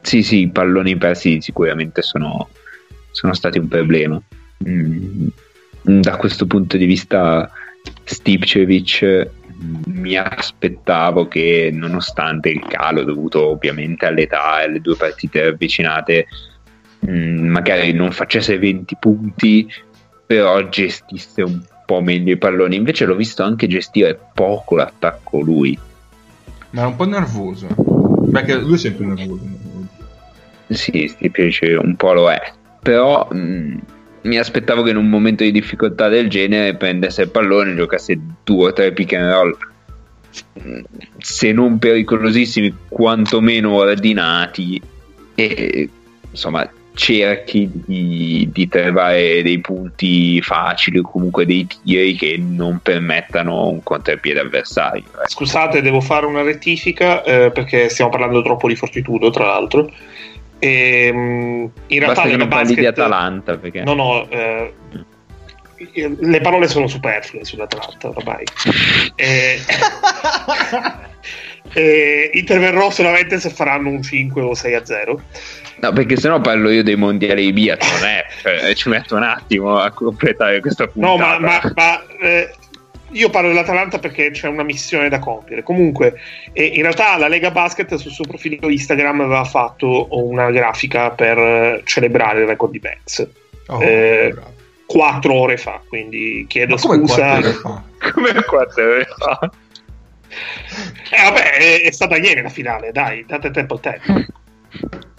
sì, sì, i palloni persi sicuramente sono, sono stati un problema. Mm. Da questo punto di vista, Stipcevic mi aspettavo che, nonostante il calo dovuto ovviamente all'età e alle due partite avvicinate, mm, magari non facesse 20 punti, però gestisse un po' meglio i palloni. Invece l'ho visto anche gestire poco l'attacco lui. Ma era un po' nervoso. Perché lui è sempre nervoso. Sì, Stipic un po' lo è. Però mh, mm, mi aspettavo che in un momento di difficoltà del genere prendesse il pallone e giocasse due o tre pick and roll. Se non pericolosissimi, quantomeno ordinati. E insomma, cerchi di, di, trovare dei punti facili o comunque dei tiri che non permettano un contropiede avversario. Eh. Scusate, devo fare una rettifica eh, perché stiamo parlando troppo di fortitudo, tra l'altro. E, mm, in realtà Basta parli di basket- Atalanta perché No, no, eh, le parole sono superflue sull'Atalanta ormai. Eh, eh, interverrò solamente se faranno un 5 o 6 a 0. No, perché sennò parlo io dei mondiali di biathlon, eh. Cioè, ci metto un attimo a completare questa No, puntata. ma, ma- ma, eh, io parlo dell'Atalanta perché c'è una missione da compiere. Comunque, eh, in realtà la Lega Basket sul suo profilo Instagram aveva fatto una grafica per eh, celebrare il record di Banks. Oh, Eh. Quattro ore fa, quindi chiedo Ma come scusa. quattro ore fa? Come quattro ore fa? Eh, vabbè, è, è stata ieri la finale, dai, date tempo al tempo.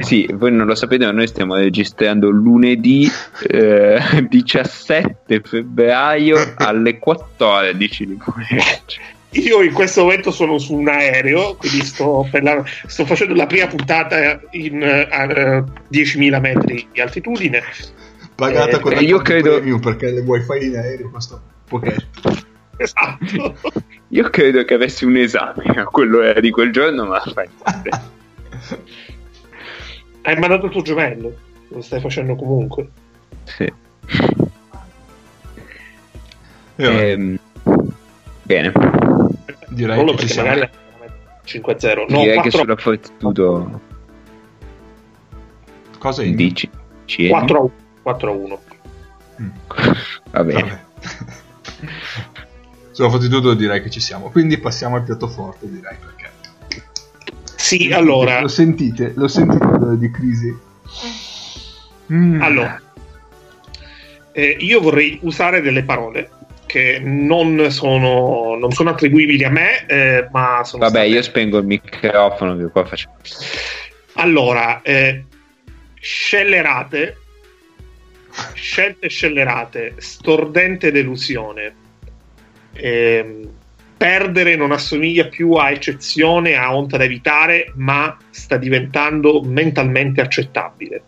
Sì, voi non lo sapete, ma noi stiamo registrando lunedì eh, 17 febbraio alle 14 di pomeriggio. Io in questo momento sono su un aereo, quindi sto, per la- sto facendo la prima puntata in eh, a eh, 10.000 metri di altitudine. Pagata Eh, con io l'accordo credo- premium perché le wifi in aereo costa pochetto. Esatto. Io credo che avessi un esame a quello era di quel giorno, ma fai. Hai mandato il tuo gemello, lo stai facendo comunque. Sì. Ehm, bene, direi Solo che ci siamo. magari 5-0. No, direi 4, che sulla fortitudo Cosa in dici. Ci 4 a 1. 4 a 1. Mm, Va bene. vabbè. Sulla fortitudo direi che ci siamo. Quindi passiamo al piatto forte, direi. Sì, allora, Lo sentite? Lo sentite l'odore di crisi? Mm. allora eh, io vorrei usare delle parole che non sono, non sono attribuibili a me, eh, ma sono Vabbè, state- io spengo il microfono che qua faccio. Allora, eh, scellerate, scelte scellerate, stordente delusione, ehm, perdere non assomiglia più a eccezione, a onta da evitare, ma sta diventando mentalmente accettabile.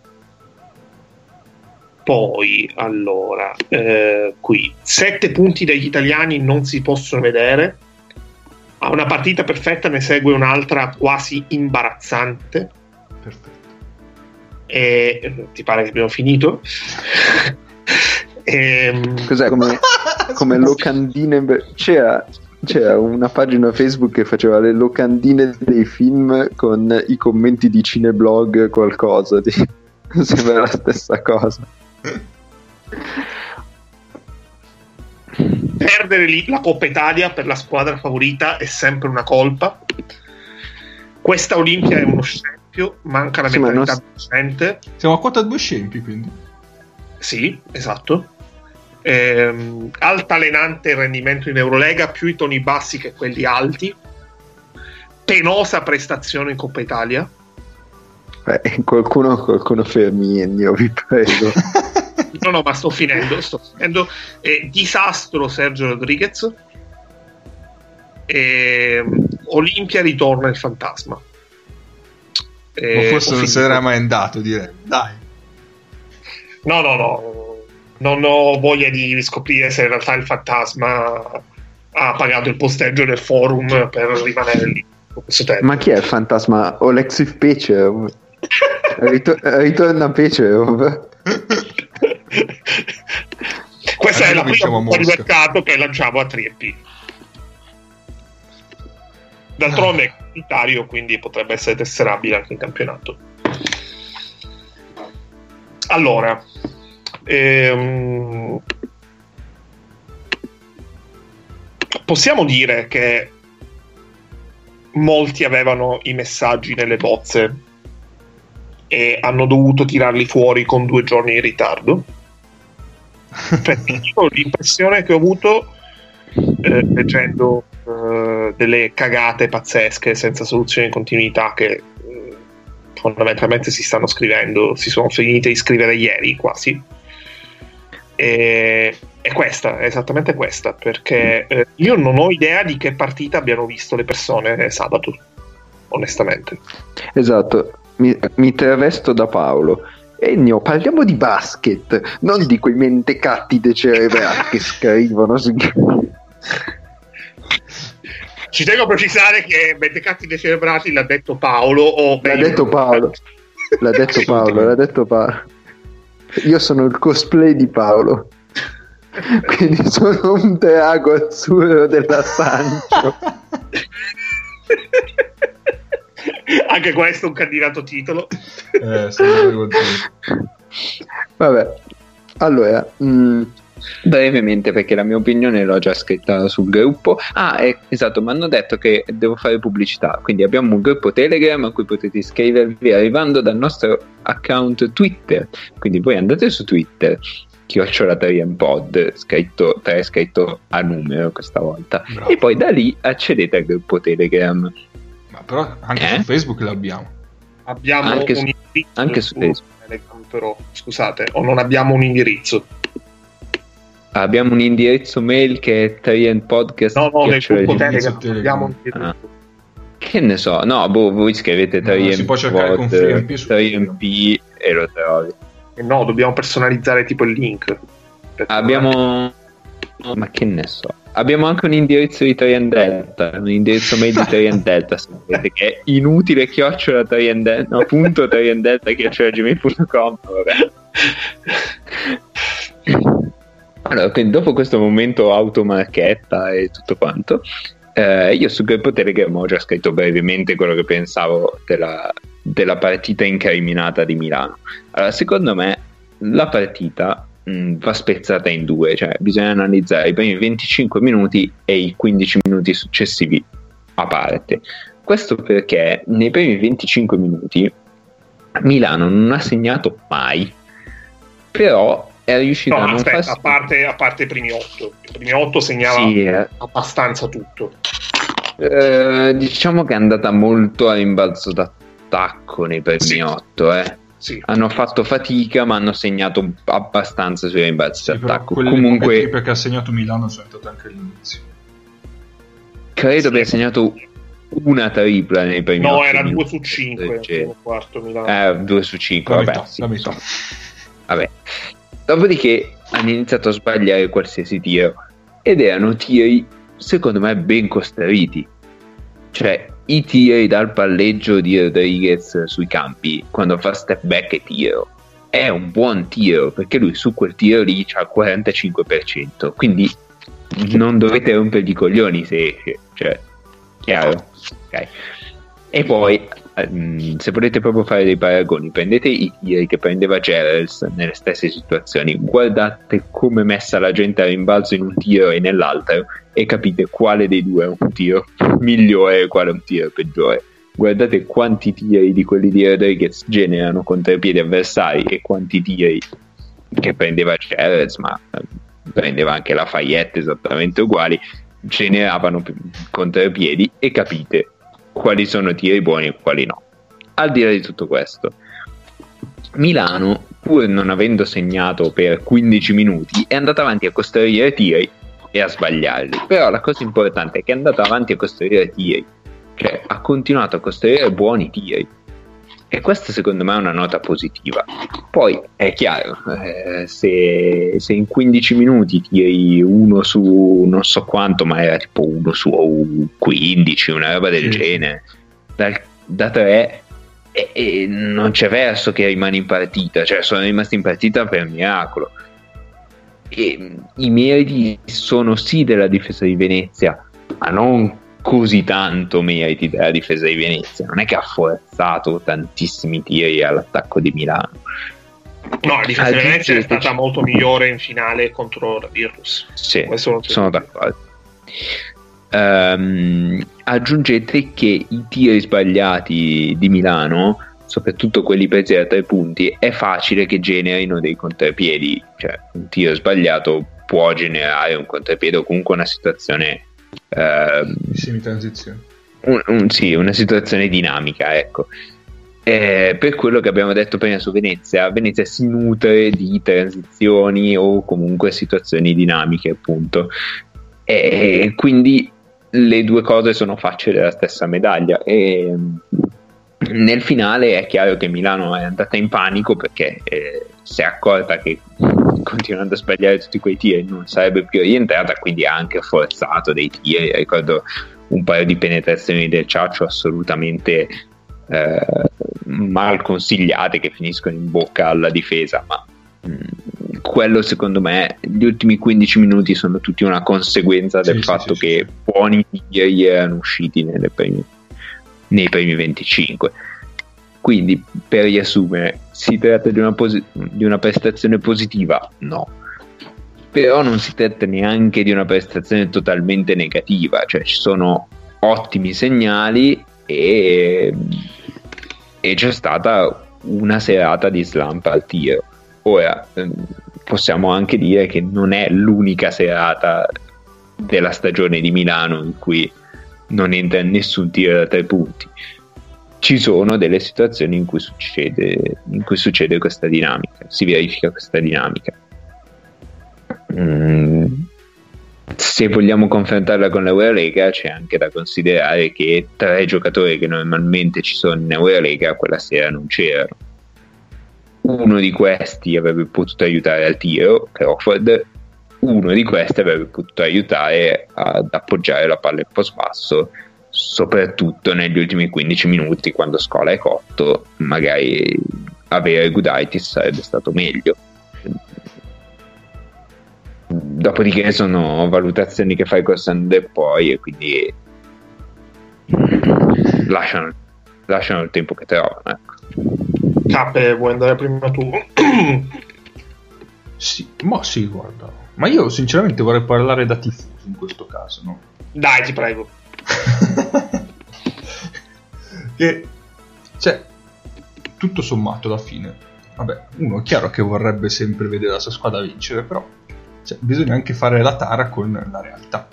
Poi, allora, eh, qui, sette punti degli italiani non si possono vedere. A una partita perfetta ne segue un'altra quasi imbarazzante. Perfetto. E ti pare che abbiamo finito? Ehm, Cos'è come, come locandine? C'era, c'era una pagina Facebook che faceva le locandine dei film con i commenti di cineblog qualcosa. Di... Sembra la stessa cosa. perdere lì la Coppa Italia per la squadra favorita è sempre una colpa. Questa Olimpia è uno scempio, manca la Sì, ma non mentalità vincente. Siamo a quota due scempi, quindi. Sì, esatto. Ehm, altalenante il rendimento in Eurolega, più i toni bassi che quelli alti. Penosa prestazione in Coppa Italia. Eh, qualcuno, qualcuno fermi Ennio, vi prego. No, no, ma sto finendo. Sto finendo. Eh, disastro Sergio Rodriguez. Ehm, Olimpia ritorna il fantasma. O Eh, forse ho non se n'era mai andato, direi. Dai. No, no, no. Non ho voglia di scoprire se in realtà il fantasma ha pagato il posteggio del forum per rimanere lì. con questo tempo. Ma chi è il fantasma? Olexif Pecerov? Rito- ritorna Pecerov? Questa è Adesso la prima bomba di mercato che lanciamo a 3P. D'altronde è comunitario, quindi potrebbe essere tesserabile anche in campionato. Allora, ehm, possiamo dire che molti avevano i messaggi nelle bozze e hanno dovuto tirarli fuori con due giorni di ritardo? Io l'impressione che ho avuto eh, leggendo eh, delle cagate pazzesche senza soluzione di continuità che eh, fondamentalmente si stanno scrivendo, si sono finite di scrivere ieri quasi. E, è questa, è esattamente questa, perché eh, io non ho idea di che partita abbiano visto le persone sabato, onestamente. Esatto, mi, mi travesto da Paolo. Ennio, parliamo di basket, non di quei mentecatti decerebrati che scrivono. su- Ci tengo a precisare che Mentecatti decerebrati l'ha detto Paolo o L'ha detto Paolo. L'ha detto Paolo, l'ha detto Paolo. Io sono il cosplay di Paolo. Quindi sono un drago azzurro della Sancho. Anche questo è un candidato titolo. Eh, Vabbè, allora, mh, brevemente perché la mia opinione l'ho già scritta sul gruppo. Ah, eh, esatto, mi hanno detto che devo fare pubblicità, quindi abbiamo un gruppo Telegram a cui potete iscrivervi arrivando dal nostro account Twitter. Quindi voi andate su Twitter, chiocciola Pod, scritto 3 scritto a numero questa volta, Bravo. e poi da lì accedete al gruppo Telegram. Ma però anche Eh? su Facebook l'abbiamo. Abbiamo Anche un su- indirizzo anche su Facebook. Telegram, però, scusate, o non abbiamo un indirizzo. Abbiamo un indirizzo mail che è triandpodcast. No, no, nel gruppo. Telegram, Telegram. Ah. Che ne so, no, boh, voi scrivete No, 3MP, si può cercare con FreeMP su 3MP e lo trovi. Eh no, dobbiamo personalizzare tipo il link. Abbiamo. Ma che ne so. Abbiamo anche un indirizzo di Trian Delta, un indirizzo mail di Trian Delta, se volete, che è inutile chiocciola Trian Delta, no, punto Trian Delta chiocciola gmail.com, vabbè. Allora, quindi dopo questo momento automarchetta e tutto quanto, eh, io sul gruppo Telegram ho già scritto brevemente quello che pensavo della, della partita incriminata di Milano. Allora, secondo me la partita mh, va spezzata in due, cioè bisogna analizzare i primi 25 minuti e i 15 minuti successivi a parte. Questo perché nei primi 25 minuti Milano non ha segnato mai, però è riuscito No, a non aspetta, farsi... a parte, a parte i primi otto. I primi otto segnava Sì, eh, abbastanza tutto. eh, diciamo che è andata molto a rimbalzo d'attacco nei primi Sì. otto, eh. Sì. Hanno fatto fatica, ma hanno segnato abbastanza sui rimbalzi Sì, d'attacco. Comunque, che ha segnato Milano sono state anche all'inizio. credo Sì. abbia segnato una tripla nei primi No, otto era 2 minuti, su 5 del il genere. primo quarto Milano. Eh, 2 su 5, La vabbè. metà, sì, la metà. Vabbè. Dopodiché hanno iniziato a sbagliare qualsiasi tiro ed erano tiri, secondo me, ben costruiti. Cioè, i tiri dal palleggio di Rodriguez sui campi, quando fa step back e tiro, è un buon tiro, perché lui su quel tiro lì c'ha il 45%, quindi non dovete rompergli i coglioni se esce, cioè, chiaro? Ok. E poi, ehm, se volete proprio fare dei paragoni, prendete i tiri che prendeva Gerrels nelle stesse situazioni, guardate come messa la gente a rimbalzo in un tiro e nell'altro e capite quale dei due è un tiro migliore e quale è un tiro peggiore. Guardate quanti tiri di quelli di Rodriguez generano contropiedi avversari e quanti tiri che prendeva Gerrels, ma eh, prendeva anche la Fayette esattamente uguali, generavano contropiedi e capite quali sono tiri buoni e quali no. Al di là di tutto questo, Milano, pur non avendo segnato per 15 minuti, è andata avanti a costruire tiri e a sbagliarli. Però la cosa importante è che è andata avanti a costruire tiri, cioè ha continuato a costruire buoni tiri. E questa secondo me è una nota positiva. Poi è chiaro, eh, se, se in 15 minuti tiri uno su non so quanto, ma era tipo uno su 15, una roba del Sì. genere, dal- da 3 e, e non c'è verso che rimani in partita, cioè sono rimasti in partita per miracolo. E, mh, I meriti sono sì della difesa di Venezia, ma non così tanto meriti della difesa di Venezia. Non è che ha forzato tantissimi tiri all'attacco di Milano. No, la difesa di Aggiungete- Venezia è stata molto migliore in finale contro la Virtus. Sì, sono d'accordo. Ehm, aggiungete che i tiri sbagliati di Milano, soprattutto quelli presi da tre punti, è facile che generino dei contropiedi. Cioè, un tiro sbagliato può generare un contropiede o comunque una situazione. Di semi-transizione. un- un- sì, una situazione dinamica, ecco. Eh, per quello che abbiamo detto prima su Venezia, Venezia si nutre di transizioni o comunque situazioni dinamiche, appunto. E quindi le due cose sono facce della stessa medaglia. E nel finale è chiaro che Milano è andata in panico perché eh, si è accorta che continuando a sbagliare tutti quei tiri non sarebbe più rientrata, quindi ha anche forzato dei tiri. Ricordo un paio di penetrazioni del Ciaccio assolutamente eh, mal consigliate che finiscono in bocca alla difesa, ma mh, quello secondo me gli ultimi 15 minuti sono tutti una conseguenza del Sì, fatto sì, che sì. buoni ieri erano usciti primi- nei primi 25. Quindi, per riassumere, si tratta di una, posi- di una prestazione positiva? No. Però non si tratta neanche di una prestazione totalmente negativa, cioè ci sono ottimi segnali e, e c'è stata una serata di slump al tiro. Ora, ehm, possiamo anche dire che non è l'unica serata della stagione di Milano in cui non entra nessun tiro da tre punti. Ci sono delle situazioni in cui succede, in cui succede questa dinamica, si verifica questa dinamica. Mm, se vogliamo confrontarla con l'Eurolega c'è anche da considerare che tre giocatori che normalmente ci sono in Eurolega quella sera non c'erano. Uno di questi avrebbe potuto aiutare al tiro, Crawford, uno di questi avrebbe potuto aiutare ad appoggiare la palla in post basso, soprattutto negli ultimi 15 minuti quando Scola è cotto, magari avere Gudaitis sarebbe stato meglio. Dopodiché sono valutazioni che fai costando e poi e quindi lasciano, lasciano il tempo che trovano. Ecco. Cappe, vuoi andare prima tu? Sì, ma sì, guarda. Ma io sinceramente vorrei parlare da tifoso in questo caso, no? Dai, ti prego. che, cioè, tutto sommato alla fine, vabbè, uno è chiaro che vorrebbe sempre vedere la sua squadra vincere, però cioè, bisogna anche fare la tara con la realtà.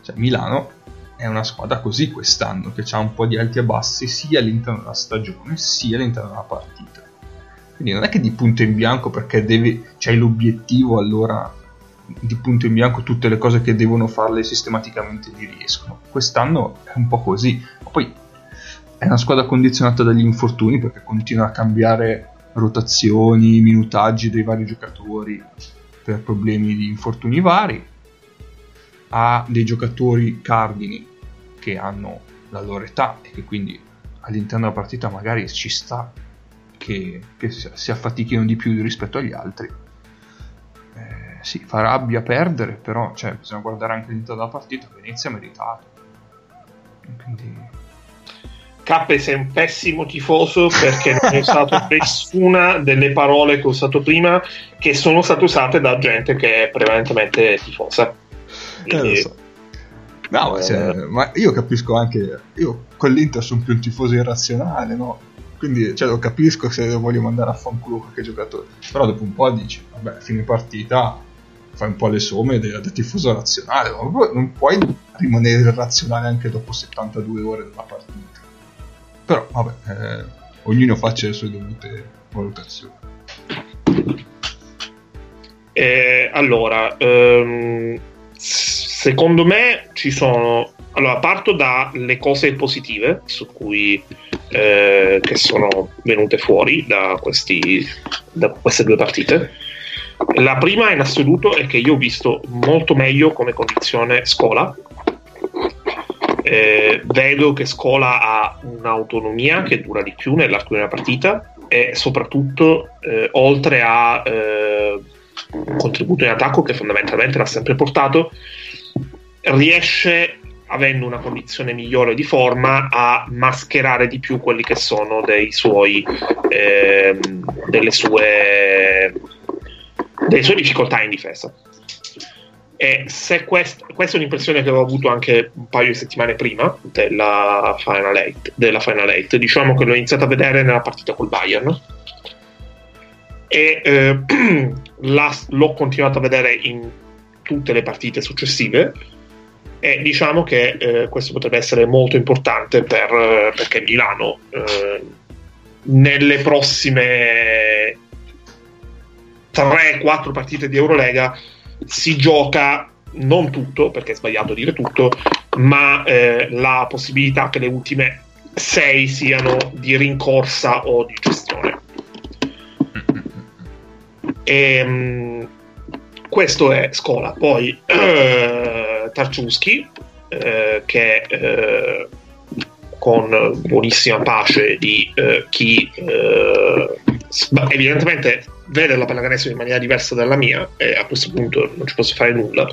Cioè, Milano è una squadra così quest'anno, che ha un po' di alti e bassi sia all'interno della stagione sia all'interno della partita. Quindi non è che di punto in bianco perché devi, c'hai l'obiettivo allora di punto in bianco tutte le cose che devono farle sistematicamente gli riescono. Quest'anno è un po' così. Poi è una squadra condizionata dagli infortuni perché continua a cambiare rotazioni, minutaggi dei vari giocatori per problemi di infortuni vari. Ha dei giocatori cardini che hanno la loro età e che quindi all'interno della partita magari ci sta che, che si affatichino di più rispetto agli altri. Eh, sì, fa rabbia perdere, però cioè, bisogna guardare anche all'interno della partita. Venezia ha meritato. Quindi Cappe sei un pessimo tifoso perché non hai usato nessuna delle parole che ho usato prima che sono state usate da gente che è prevalentemente tifosa. Eh, lo so. No, ma, cioè, ma io capisco anche. Io con l'Inter sono più un tifoso irrazionale, no? Quindi cioè, lo capisco se voglio mandare a fanculo qualche giocatore. Però dopo un po' dici, vabbè, fine partita fai un po' le somme da, da tifoso razionale. Ma non puoi rimanere irrazionale anche dopo 72 ore della partita. Però vabbè, eh, ognuno faccia le sue dovute valutazioni. Eh, allora, ehm, secondo me ci sono. Allora, parto dalle cose positive su cui eh, che sono venute fuori da, questi, da queste due partite. La prima in assoluto è che io ho visto molto meglio come condizione scuola. Eh, vedo che Scola ha un'autonomia che dura di più nell'arco di una partita e soprattutto eh, oltre a eh, un contributo in attacco che fondamentalmente l'ha sempre portato riesce avendo una condizione migliore di forma a mascherare di più quelli che sono dei suoi ehm, delle sue delle sue difficoltà in difesa. E se quest- questa è un'impressione che avevo avuto anche un paio di settimane prima della Final 8, della Final 8 diciamo che l'ho iniziato a vedere nella partita col Bayern. E eh, la, l'ho continuato a vedere in tutte le partite successive. E diciamo che eh, questo potrebbe essere molto importante per, perché Milano eh, nelle prossime 3-4 partite di Eurolega si gioca non tutto, perché è sbagliato dire tutto, ma eh, la possibilità che le ultime 6 siano di rincorsa o di gestione. E, mh, questo è Scola. Poi eh, Tarczewski, eh, che eh, con buonissima pace di eh, chi eh, evidentemente vede la pallacanestro in maniera diversa dalla mia e a questo punto non ci posso fare nulla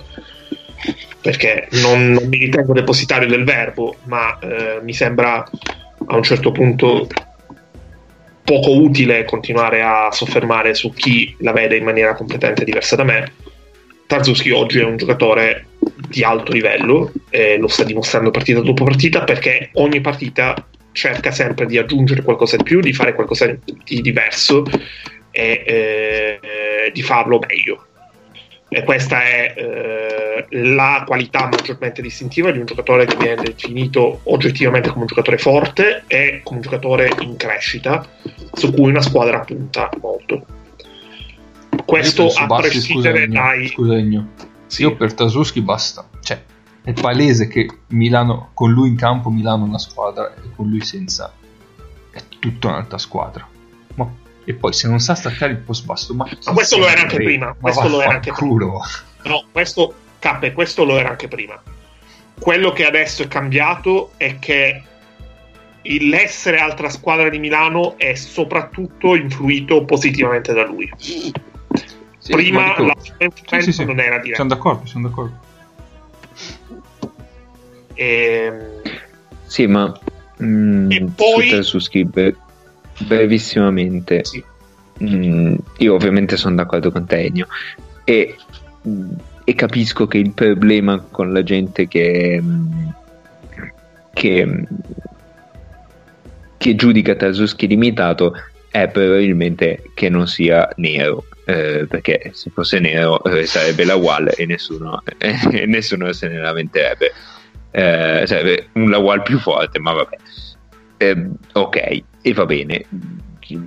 perché non, non mi ritengo depositario del verbo ma eh, mi sembra a un certo punto poco utile continuare a soffermare su chi la vede in maniera completamente diversa da me Tarzuski oggi è un giocatore di alto livello e lo sta dimostrando partita dopo partita perché ogni partita cerca sempre di aggiungere qualcosa di più, di fare qualcosa di diverso e eh, di farlo meglio. E questa è eh, la qualità maggiormente distintiva di un giocatore che viene definito oggettivamente come un giocatore forte e come un giocatore in crescita su cui una squadra punta molto. Questo a prescindere dai. Scusa, sì. Io per Trasuski basta. Cioè, è palese che Milano, con lui in campo, Milano è una squadra e con lui senza è tutta un'altra squadra. Ma, e poi se non sa staccare il post basso, ma, ma questo lo era anche prima. Questo lo era anche culo. prima. No, questo, Cappe, questo lo era anche prima. Quello che adesso è cambiato è che l'essere altra squadra di Milano è soprattutto influito positivamente da lui. Sì, Prima la sì, sì, non era diretta. Sono d'accordo, sono d'accordo. E... Ehm, sì, ma mm, e poi su Skip brevissimamente. Sì. Mm, io ovviamente sono d'accordo con te, Ennio. E, e, capisco che il problema con la gente che, che, che giudica Tarzuski limitato è probabilmente che non sia nero eh, perché se fosse nero eh, sarebbe la wall e nessuno, eh, nessuno se ne lamenterebbe. Eh, sarebbe un wall più forte, ma vabbè. Ehm, ok, e va bene.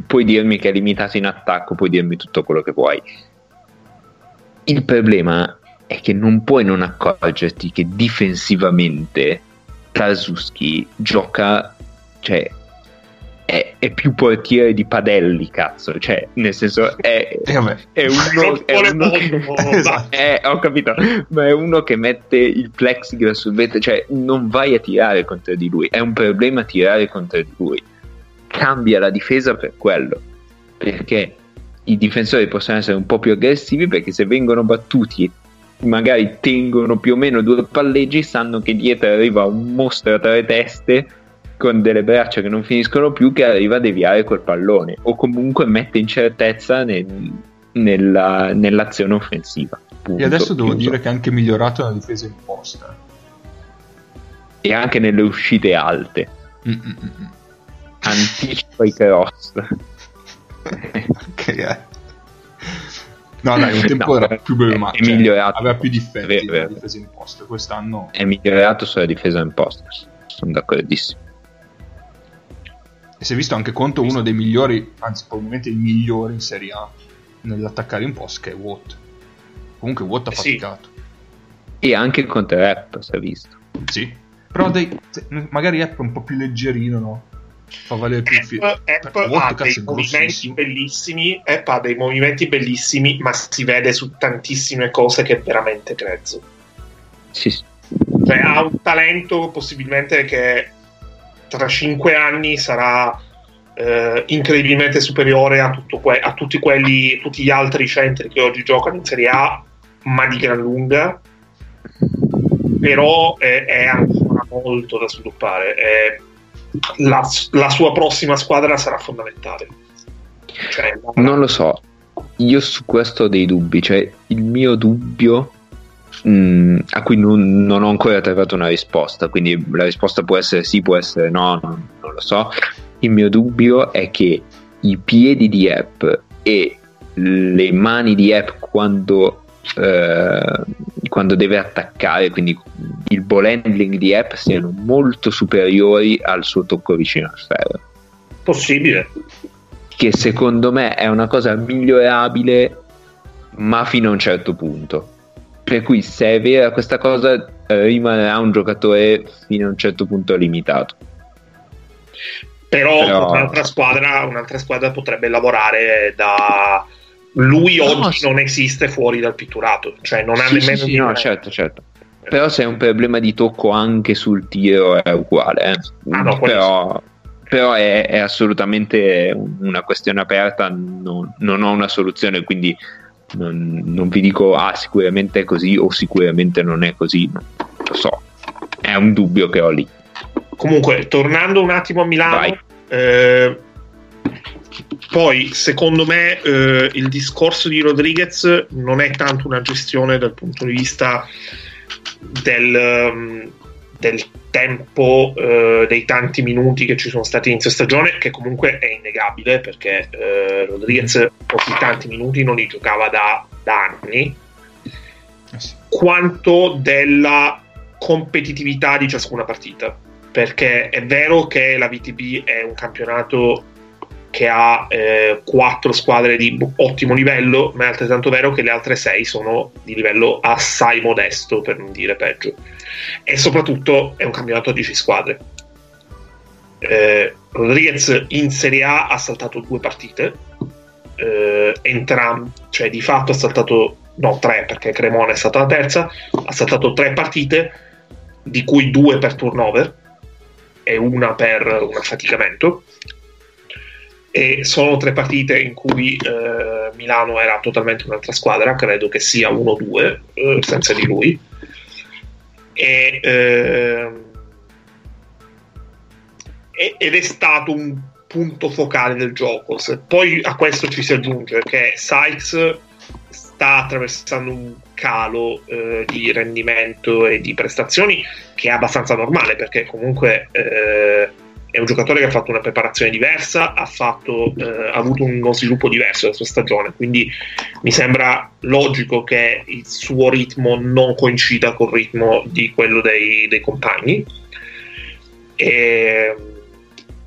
Puoi dirmi che è limitato in attacco, puoi dirmi tutto quello che vuoi. Il problema è che non puoi non accorgerti che difensivamente Tarzuski gioca, cioè è, è, più portiere di Padelli, cazzo. Cioè, nel senso, è, eh, è uno, è uno che, esatto. è, ho capito, ma è uno che mette il plexiglass sul vetro, cioè non vai a tirare contro di lui, è un problema tirare contro di lui. Cambia la difesa per quello, perché i difensori possono essere un po' più aggressivi perché se vengono battuti magari tengono più o meno due palleggi sanno che dietro arriva un mostro a tre teste con delle braccia che non finiscono più che arriva a deviare quel pallone o comunque mette incertezza nel, nella, nell'azione offensiva. Punto, e adesso devo chiuso. dire che è anche migliorato nella difesa imposta. E anche nelle uscite alte. Mm-mm. Anticipa i cross. ok, eh. No, dai, un tempo no, era più problematico. Cioè, migliorato. Aveva più difetti nella difesa imposta. Quest'anno è migliorato sulla difesa imposta. Sono d'accordissimo. E si è visto anche contro uno dei migliori, anzi probabilmente il migliore in Serie A nell'attaccare in post che è Watt. Comunque Watt ha eh faticato. Sì. E anche contro App si è visto. Sì. Però dei, magari App è un po' più leggerino, no? Fa valere più il film. App ha dei movimenti bellissimi, App ha dei movimenti bellissimi, ma si vede su tantissime cose che è veramente grezzo. Sì, sì. Cioè, ha un talento possibilmente che tra cinque anni sarà eh, incredibilmente superiore a, que- a, tutti quelli, tutti gli altri centri che oggi giocano in Serie A, ma di gran lunga. Però è, è ancora molto da sviluppare. È, la, la, sua prossima squadra sarà fondamentale. Cioè, non lo so, io su questo ho dei dubbi. Cioè, il mio dubbio mh, mm, a cui non, non, ho ancora trovato una risposta, quindi la risposta può essere sì, può essere no, non, non lo so. Il mio dubbio è che i piedi di app e le mani di app quando, eh, quando deve attaccare, quindi il ball handling di app siano molto superiori al suo tocco vicino al ferro. Possibile. Che secondo me è una cosa migliorabile, ma fino a un certo punto. Per cui se è vera questa cosa rimarrà un giocatore fino a un certo punto limitato. Però, Però... Un'altra, squadra, un'altra squadra potrebbe lavorare da lui no, oggi sì. non esiste fuori dal pitturato, cioè non ha sì, nemmeno sì, sì no, certo, certo. Però se è un problema di tocco anche sul tiro è uguale. Eh. Ah, no, però, però è, è, assolutamente una questione aperta, non, non ho una soluzione, quindi non, non, vi dico ah sicuramente è così o sicuramente non è così, lo so, è un dubbio che ho lì. Comunque, tornando un attimo a Milano, eh, poi secondo me eh, il discorso di Rodriguez non è tanto una gestione dal punto di vista del, um, del tempo uh, dei tanti minuti che ci sono stati inizio stagione, che comunque è innegabile perché uh, Rodriguez così tanti minuti non li giocava da, da anni, eh quanto della competitività di ciascuna partita. Perché è vero che la VTB è un campionato che ha eh, quattro squadre di ottimo livello, ma è altrettanto vero che le altre sei sono di livello assai modesto, per non dire peggio. E soprattutto è un campionato a 10 squadre. Eh, Rodriguez in Serie A ha saltato due partite, eh, entram- cioè di fatto ha saltato no tre perché Cremona è stata la terza, ha saltato tre partite, di cui due per turnover e una per un affaticamento e sono tre partite in cui eh, Milano era totalmente un'altra squadra, credo che sia 1-2 eh, senza di lui. E, eh, ed è stato un punto focale del gioco. Se poi a questo ci si aggiunge che Sykes sta attraversando un calo eh, di rendimento e di prestazioni che è abbastanza normale perché comunque eh, è un giocatore che ha fatto una preparazione diversa, ha, fatto, eh, ha avuto uno sviluppo diverso nella sua stagione, quindi mi sembra logico che il suo ritmo non coincida col ritmo di quello dei, dei compagni. E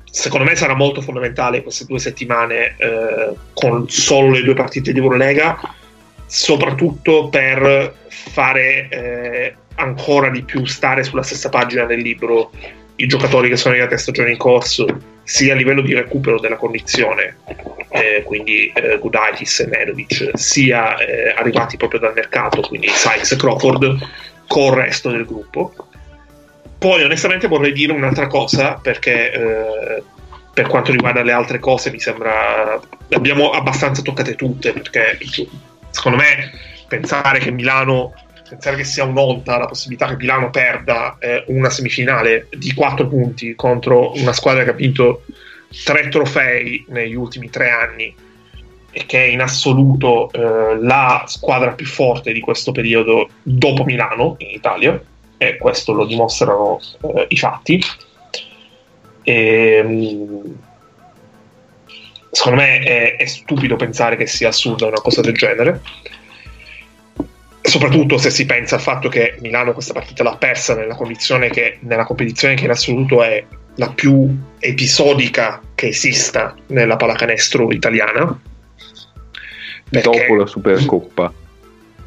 secondo me sarà molto fondamentale queste due settimane eh, con solo le due partite di Eurolega, soprattutto per fare eh, ancora di più stare sulla stessa pagina del libro i giocatori che sono arrivati a stagione in corso, sia a livello di recupero della condizione, eh, quindi eh, Gudaitis e Nedovic, sia eh, arrivati proprio dal mercato, quindi Sykes e Crawford, con il resto del gruppo. Poi onestamente vorrei dire un'altra cosa, perché eh, per quanto riguarda le altre cose mi sembra abbiamo abbastanza toccate tutte, perché secondo me pensare che Milano pensare che sia un'onta la possibilità che Milano perda eh, una semifinale di 4 punti contro una squadra che ha vinto tre trofei negli ultimi tre anni e che è in assoluto eh, la squadra più forte di questo periodo dopo Milano in Italia e questo lo dimostrano eh, i fatti. E, ehm, secondo me è, è stupido pensare che sia assurda una cosa del genere soprattutto se si pensa al fatto che Milano questa partita l'ha persa nella condizione che nella competizione che in assoluto è la più episodica che esista nella pallacanestro italiana. Dopo la Supercoppa.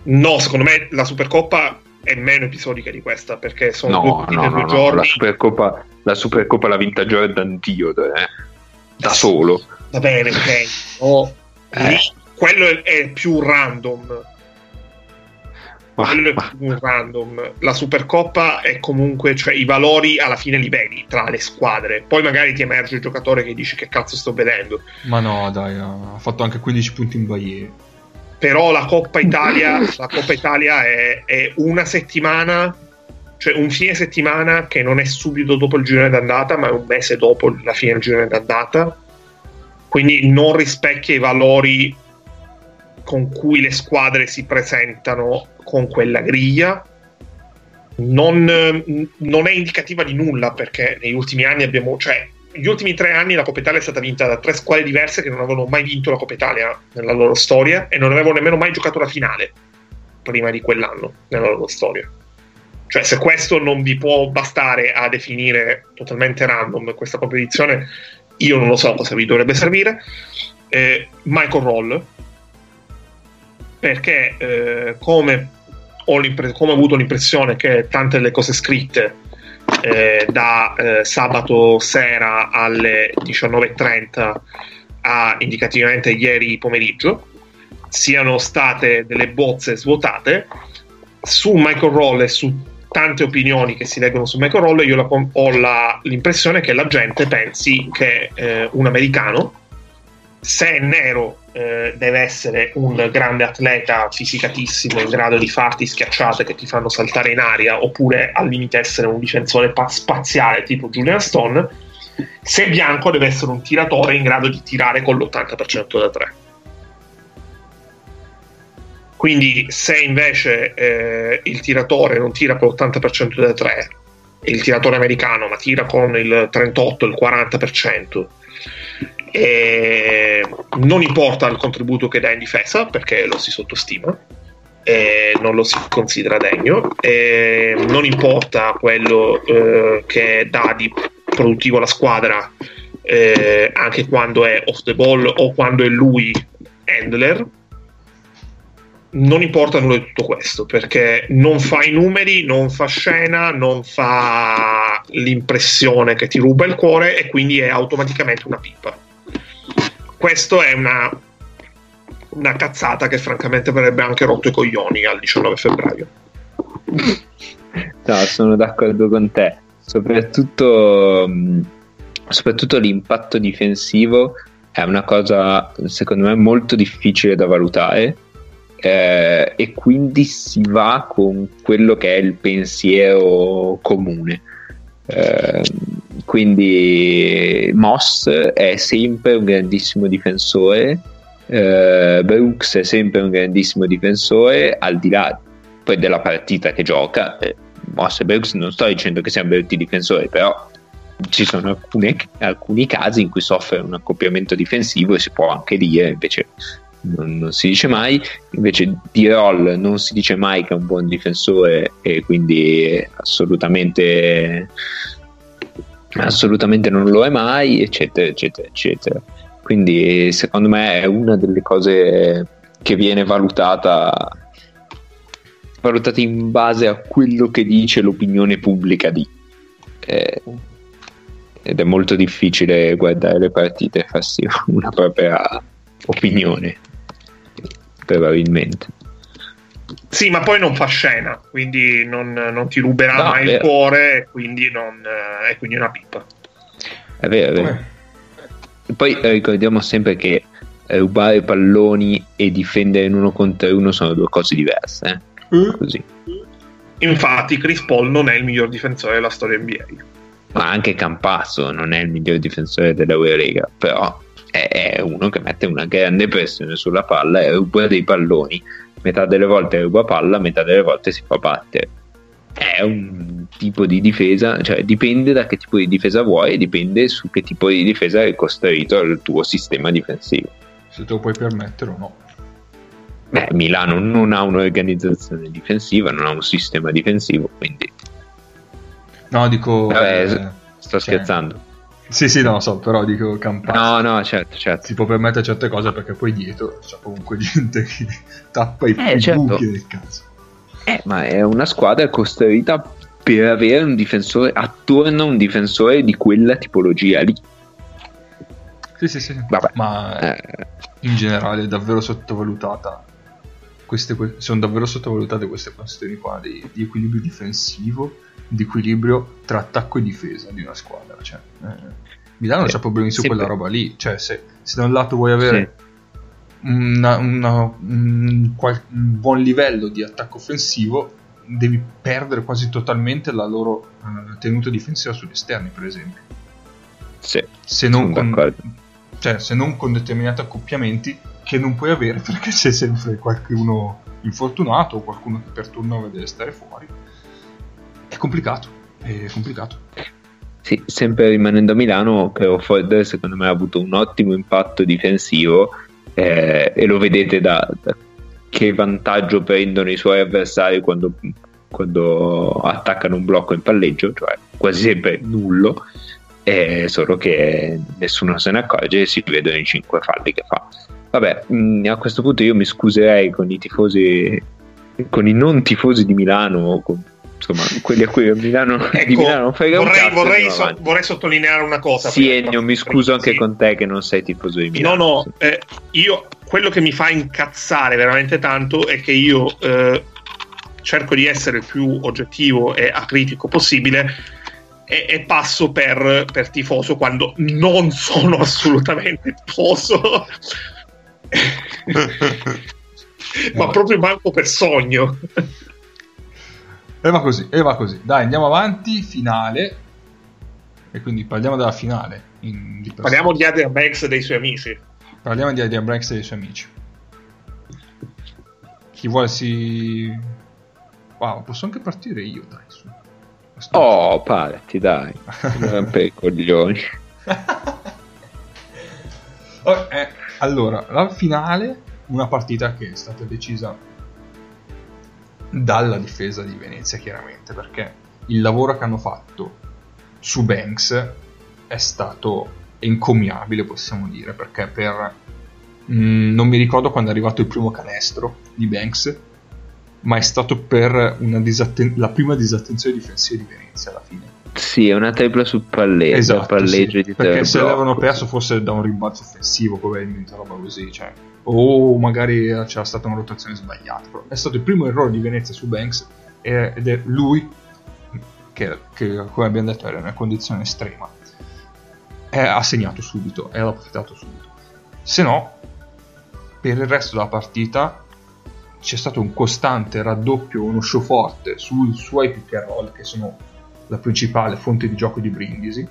No secondo me la Supercoppa è meno episodica di questa perché sono no, due partite no, due no, giorni la Supercoppa, la Supercoppa l'ha vinta Jordan Diode eh? da solo. Va bene ok. Oh, eh. quello è, è più random quello è un random. La Supercoppa è comunque, cioè i valori alla fine li vedi tra le squadre. Poi magari ti emerge il giocatore che dici che cazzo sto vedendo. Ma no, dai, ha fatto anche 15 punti in Baie. Però la Coppa Italia, la Coppa Italia è, è una settimana cioè un fine settimana che non è subito dopo il girone d'andata, ma è un mese dopo la fine del girone d'andata. Quindi non rispecchia i valori con cui le squadre si presentano con quella griglia. Non, non, è indicativa di nulla perché negli ultimi anni abbiamo, cioè, negli ultimi tre anni la Coppa Italia è stata vinta da tre squadre diverse che non avevano mai vinto la Coppa Italia nella loro storia e non avevano nemmeno mai giocato la finale prima di quell'anno nella loro storia. Cioè, se questo non vi può bastare a definire totalmente random questa competizione, io non lo so cosa vi dovrebbe servire. Eh, Michael Roll, perché eh, come, ho come ho avuto l'impressione che tante delle cose scritte eh, da eh, sabato sera alle 19.30 a indicativamente ieri pomeriggio siano state delle bozze svuotate su Michael Roll e su tante opinioni che si leggono su Michael Roll, io la, ho la, l'impressione che la gente pensi che eh, un americano, se è nero, eh, deve essere un grande atleta fisicatissimo in grado di farti schiacciate che ti fanno saltare in aria, oppure al limite essere un difensore pa- spaziale tipo Julian Stone. Se bianco, deve essere un tiratore in grado di tirare con l'80% da 3 quindi se invece eh, il tiratore non tira con l'80% delle 3 e il tiratore americano ma tira con il 38, il 40%, e non importa il contributo che dà in difesa perché lo si sottostima non lo si considera degno non importa quello eh, che dà di produttivo alla squadra eh, anche quando è off the ball o quando è lui handler non importa nulla di tutto questo perché non fa i numeri, non fa scena, non fa l'impressione che ti ruba il cuore e quindi è automaticamente una pipa. Questo è una, una cazzata che francamente avrebbe anche rotto i coglioni al 19 febbraio. No, sono d'accordo con te. Soprattutto, soprattutto l'impatto difensivo è una cosa secondo me molto difficile da valutare eh, e quindi si va con quello che è il pensiero comune. Eh, quindi Moss è sempre un grandissimo difensore, eh, Brooks è sempre un grandissimo difensore, al di là poi della partita che gioca. Eh, Moss e Brooks non sto dicendo che siano brutti difensori, però ci sono alcune, alcuni casi in cui soffre un accoppiamento difensivo e si può anche dire invece non, non, si dice mai. Invece di Roll non si dice mai che è un buon difensore e quindi assolutamente, assolutamente non lo è mai, eccetera, eccetera, eccetera. Quindi secondo me è una delle cose che viene valutata valutata in base a quello che dice l'opinione pubblica di. Eh, ed è molto difficile guardare le partite e farsi una propria opinione probabilmente. Sì, ma poi non fa scena, quindi non, non ti ruberà no, mai il cuore, quindi non, è quindi una pipa. È vero, è vero. Eh. Poi eh, ricordiamo sempre che rubare palloni e difendere in uno contro uno sono due cose diverse. Eh? Mm. Così. Infatti, Chris Paul non è il miglior difensore della storia NBA. Ma anche Campasso non è il miglior difensore dell'Eurolega, però è uno che mette una grande pressione sulla palla e ruba dei palloni. Metà delle volte ruba palla, metà delle volte si fa battere. È un tipo di difesa, cioè dipende da che tipo di difesa vuoi, dipende su che tipo di difesa è costruito il tuo sistema difensivo. Se te lo puoi permettere o no. Beh, Milano non ha un'organizzazione difensiva, non ha un sistema difensivo, quindi... No, dico... Vabbè, eh, sto cioè... scherzando sì, sì, no, so, però dico campano. No, no, certo, certo. Si può permettere certe cose perché poi dietro c'è comunque gente che tappa i, eh, certo. buchi del cazzo. Eh, ma è una squadra costruita per avere un difensore attorno a un difensore di quella tipologia lì. Sì, sì, sì. Vabbè. Ma eh. in generale è davvero sottovalutata. Queste, sono davvero sottovalutate queste questioni qua di, di equilibrio difensivo di equilibrio tra attacco e difesa di una squadra. Cioè, eh, Milano eh, c'ha problemi su sì, quella roba lì. Cioè, se, se, da un lato vuoi avere sì. una, una, un, un, buon livello di attacco offensivo, devi perdere quasi totalmente la loro uh, tenuta difensiva sugli esterni, per esempio. Sì, se non, con, cioè, se non con determinati accoppiamenti che non puoi avere perché c'è sempre qualcuno infortunato o qualcuno che per turno deve stare fuori è complicato, è complicato. Sì, sempre rimanendo a Milano, Crawford secondo me ha avuto un ottimo impatto difensivo eh, e lo vedete da, da, che vantaggio prendono i suoi avversari quando, quando attaccano un blocco in palleggio, cioè quasi sempre nullo, eh, solo che nessuno se ne accorge e si vedono i cinque falli che fa. Vabbè, mh, mm, a questo punto io mi scuserei con i tifosi, con i non tifosi di Milano, con insomma, quelli a cui a Milano, ecco, di Milano non frega vorrei, un cazzo, vorrei, so, vorrei, sottolineare una cosa. Sì, Ennio, mi scuso anche sì. con te che non sei tifoso di Milano. No, no, eh, io quello che mi fa incazzare veramente tanto è che io eh, cerco di essere il più oggettivo e acritico possibile e, e passo per, per tifoso quando non sono assolutamente tifoso. ma proprio manco per sogno. E va così, e va così. Dai, andiamo avanti, finale. E quindi parliamo della finale. in- di Parliamo di Adrian Banks e dei suoi amici. Parliamo di Adrian Branks e dei suoi amici. Chi vuole si... Wow, posso anche partire io, dai, su. Oh, parti, dai. Non rompere i coglioni. Oh, eh, allora, la finale, una partita che è stata decisa dalla difesa di Venezia, chiaramente, perché il lavoro che hanno fatto su Banks è stato encomiabile, possiamo dire, perché per... mm, non mi ricordo quando è arrivato il primo canestro di Banks, ma è stato per una disatten- la prima disattenzione difensiva di Venezia alla fine. Sì, è una tripla sul palleggio. Esatto, palleggio sì, di perché se l'avevano perso forse da un rimbalzo offensivo probabilmente roba così cioè. o magari c'era stata una rotazione sbagliata però è stato il primo errore di Venezia su Banks e- ed è lui che, che, come abbiamo detto era in una condizione estrema ha segnato subito e ha approfittato subito se no per il resto della partita c'è stato un costante raddoppio uno show forte sui suoi pick and roll che sono la principale fonte di gioco di Brindisi,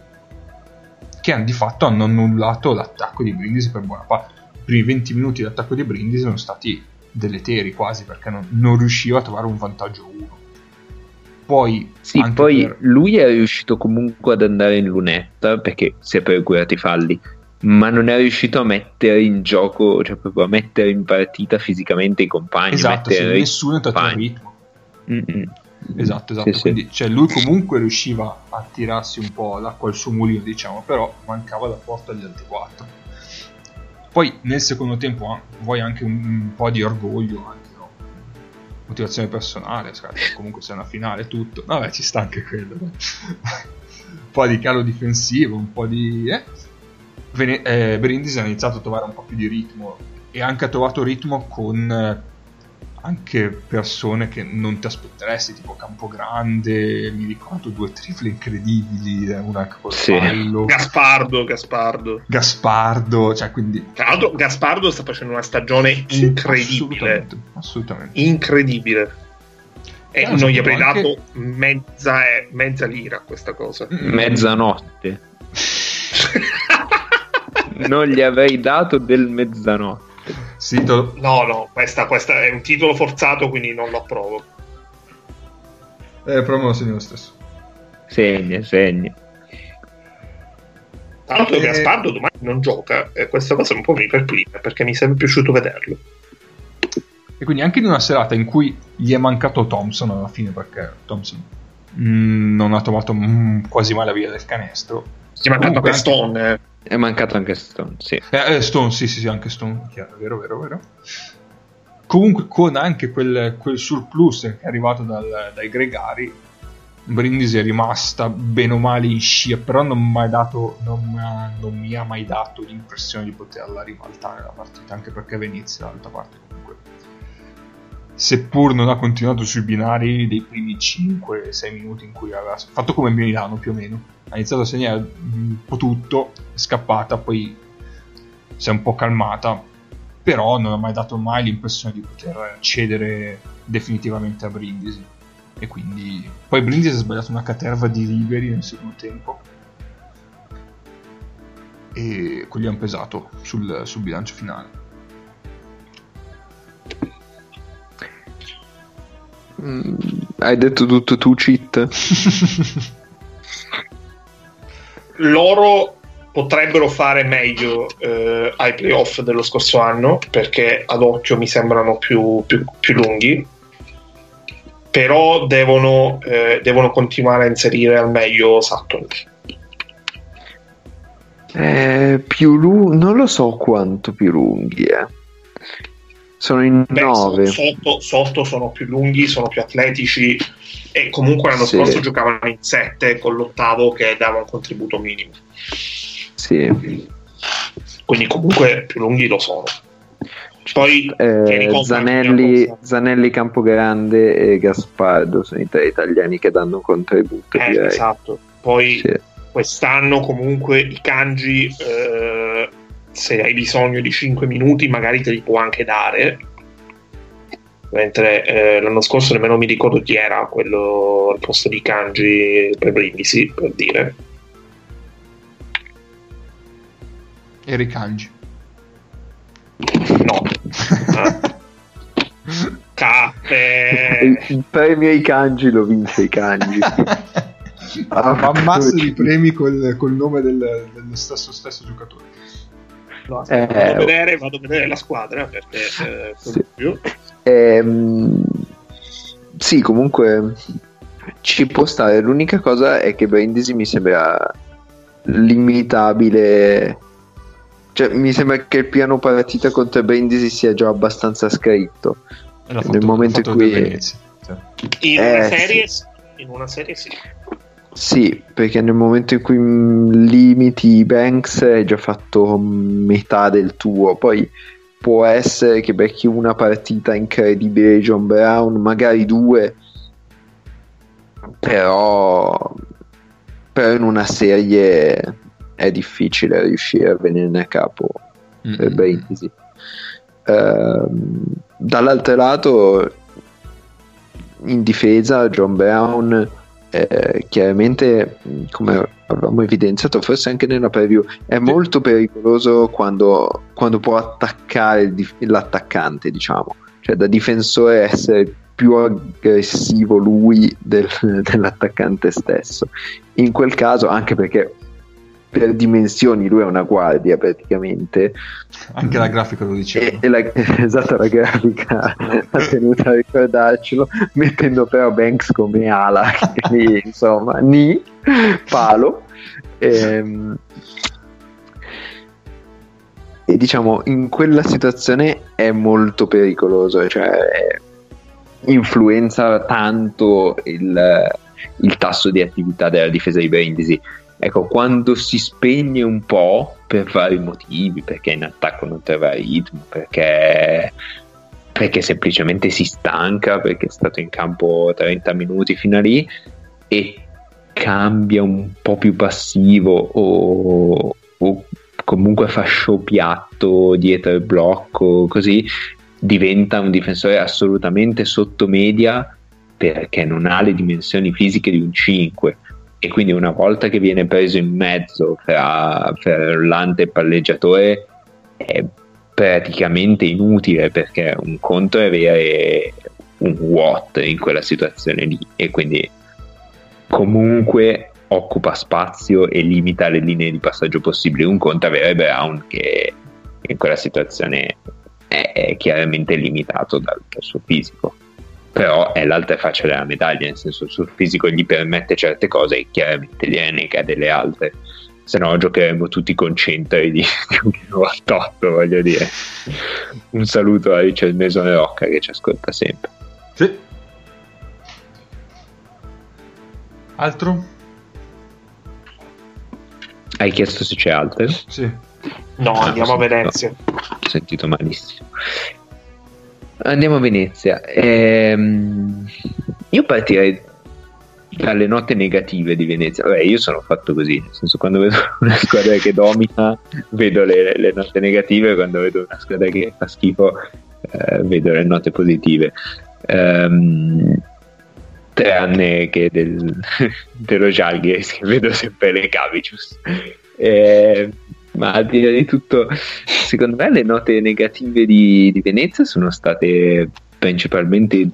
che hanno, di fatto hanno annullato l'attacco di Brindisi per buona parte. I primi 20 minuti di attacco di Brindisi sono stati deleteri quasi perché non, non riusciva a trovare un vantaggio uno. Poi, Sì, poi per- lui è riuscito comunque ad andare in lunetta perché si è procurato i falli, ma non è riuscito a mettere in gioco, cioè proprio a mettere in partita fisicamente i compagni. esatto, sì, nessuno è entrato in ritmo. Mm-mm. Esatto, esatto. Sì, sì. Quindi, cioè, lui comunque riusciva a tirarsi un po' l'acqua al suo mulino, diciamo, però mancava la porta agli altri quattro. Poi nel secondo tempo ah, vuoi anche un, un po' di orgoglio, anche no? motivazione personale, sai, comunque sei una finale tutto. Vabbè, ci sta anche quello. un po' di calo difensivo, un po' di... Eh? Eh, Brindisi ha iniziato a trovare un po' più di ritmo e anche ha trovato ritmo con eh, anche persone che non ti aspetteresti, tipo Campogrande, mi ricordo due triple incredibili, eh, una col Sì. Gaspardo, Gaspardo. Gaspardo, cioè quindi... Tra l'altro, Gaspardo sta facendo una stagione Sì, incredibile. Assolutamente, assolutamente. Incredibile. E Eh, non gli avrei anche- dato mezza, eh, mezza lira a questa cosa. Mezzanotte. non gli avrei dato del mezzanotte. Sì, te lo- No, no, questa, questa è un titolo forzato, quindi non lo approvo. eh, me lo segno lo stesso. Segna, segna. Tra l'altro, Eh. Gaspardo domani non gioca e questa cosa un po' mi perplica perché mi sarebbe piaciuto vederlo. E quindi anche in una serata in cui gli è mancato Thompson alla fine, perché Thompson mm, non ha trovato mm, quasi mai la via del canestro. Si è mancato Comunque anche Stone. eh. È mancato anche Stone, sì. Eh, eh, Stone, sì, sì, sì, anche Stone, chiaro, vero, vero, vero. Comunque con anche quel, quel surplus che è arrivato dal- dai Gregari, Brindisi è rimasta bene o male in scia, però non, mai dato, non, mi ha, non mi ha mai dato l'impressione di poterla ribaltare la partita, anche perché Venezia dall'altra parte comunque, seppur non ha continuato sui binari dei primi 5-6 minuti in cui aveva fatto come Milano più o meno, ha iniziato a segnare un po' tutto, è scappata, poi si è un po' calmata, però non ha mai dato mai l'impressione di poter cedere definitivamente a Brindisi. E quindi poi Brindisi ha sbagliato una caterva di liberi nel secondo tempo. E quelli hanno pesato sul, sul bilancio finale. Hai detto tutto tu, cheat? Loro potrebbero fare meglio eh, ai playoff dello scorso anno perché ad occhio mi sembrano più, più- più lunghi. Però devono, eh, devono continuare a inserire al meglio Sutton. Eh, più lunghi, non lo so quanto più lunghi, eh. Sono in Beh, 9. Sotto, sotto sono più lunghi, sono più atletici e comunque l'anno Sì. scorso giocavano in 7 con l'ottavo che dava un contributo minimo. Sì. Quindi comunque più lunghi lo sono. Poi eh, Zanelli, Zanelli, Campogrande e Gaspardo sono i tre italiani che danno contributo. Eh, esatto. Poi sì. quest'anno comunque i kanji, eh, se hai bisogno di 5 minuti, magari te li può anche dare. Mentre eh, l'anno scorso nemmeno mi ricordo chi era quello al posto di kanji per Brindisi, per dire. Eri kanji. No. Cappe. Il premio ai kanji lo vinse i kanji. ah, Ammasso di premi col, col nome del, dello stesso, stesso giocatore. No, eh, vado, a vedere, vado, a vedere, la squadra perché eh, sì. Ehm, sì, comunque ci può stare. L'unica cosa è che Brindisi mi sembra limitabile cioè, mi sembra che il piano partita contro Brindisi sia già abbastanza scritto. Fatto, nel momento in cui. Cioè. In, eh, una serie, sì. in una serie sì. Sì, perché nel momento in cui limiti Banks hai già fatto metà del tuo. Poi può essere che becchi una partita incredibile John Brown, magari due, però, però in una serie è difficile riuscire a venirne a capo per Brindisi. Uh, dall'altro lato, in difesa, John Brown eh, chiaramente, come avevamo evidenziato, forse anche nella preview, è molto pericoloso quando, quando può attaccare l'attaccante, diciamo, cioè da difensore essere più aggressivo lui del, dell'attaccante stesso. In quel caso, anche perché per dimensioni lui è una guardia praticamente. Anche la grafica lo diceva. E, e la, esatto la grafica ha tenuto a ricordarcelo mettendo però Banks come ala che, insomma ni palo. Ehm, e diciamo in quella situazione è molto pericoloso cioè influenza tanto il, il tasso di attività della difesa di Brindisi Ecco, quando si spegne un po' per vari motivi, perché in attacco non trova ritmo, perché, perché semplicemente si stanca, perché è stato in campo 30 minuti fino a lì e cambia un po' più passivo o, o comunque fa show piatto dietro il blocco, così diventa un difensore assolutamente sotto media perché non ha le dimensioni fisiche di un 5 e quindi una volta che viene preso in mezzo fra, fra l'ante e palleggiatore è praticamente inutile perché un conto è avere un watt in quella situazione lì e quindi comunque occupa spazio e limita le linee di passaggio possibili. Un conto è avere Brown che in quella situazione è, chiaramente limitato dal suo fisico però è l'altra faccia della medaglia, nel senso il suo fisico gli permette certe cose e chiaramente gliene nega delle altre, se no giocheremo tutti con centri di 98, voglio dire. Un saluto a Richard Mesone Rocca che ci ascolta sempre. Sì. Altro? Hai chiesto se c'è altro? Sì. No, andiamo a Venezia. No, ho sentito malissimo. Andiamo a Venezia. Ehm, io partirei dalle note negative di Venezia. Vabbè, io sono fatto così, nel senso quando vedo una squadra che domina vedo le, le note negative, quando vedo una squadra che fa schifo eh, vedo le note positive. Um, tranne che del, dello Jalgis che vedo sempre le Cavicius. Eh, ma al di là di tutto, secondo me le note negative di, di Venezia sono state principalmente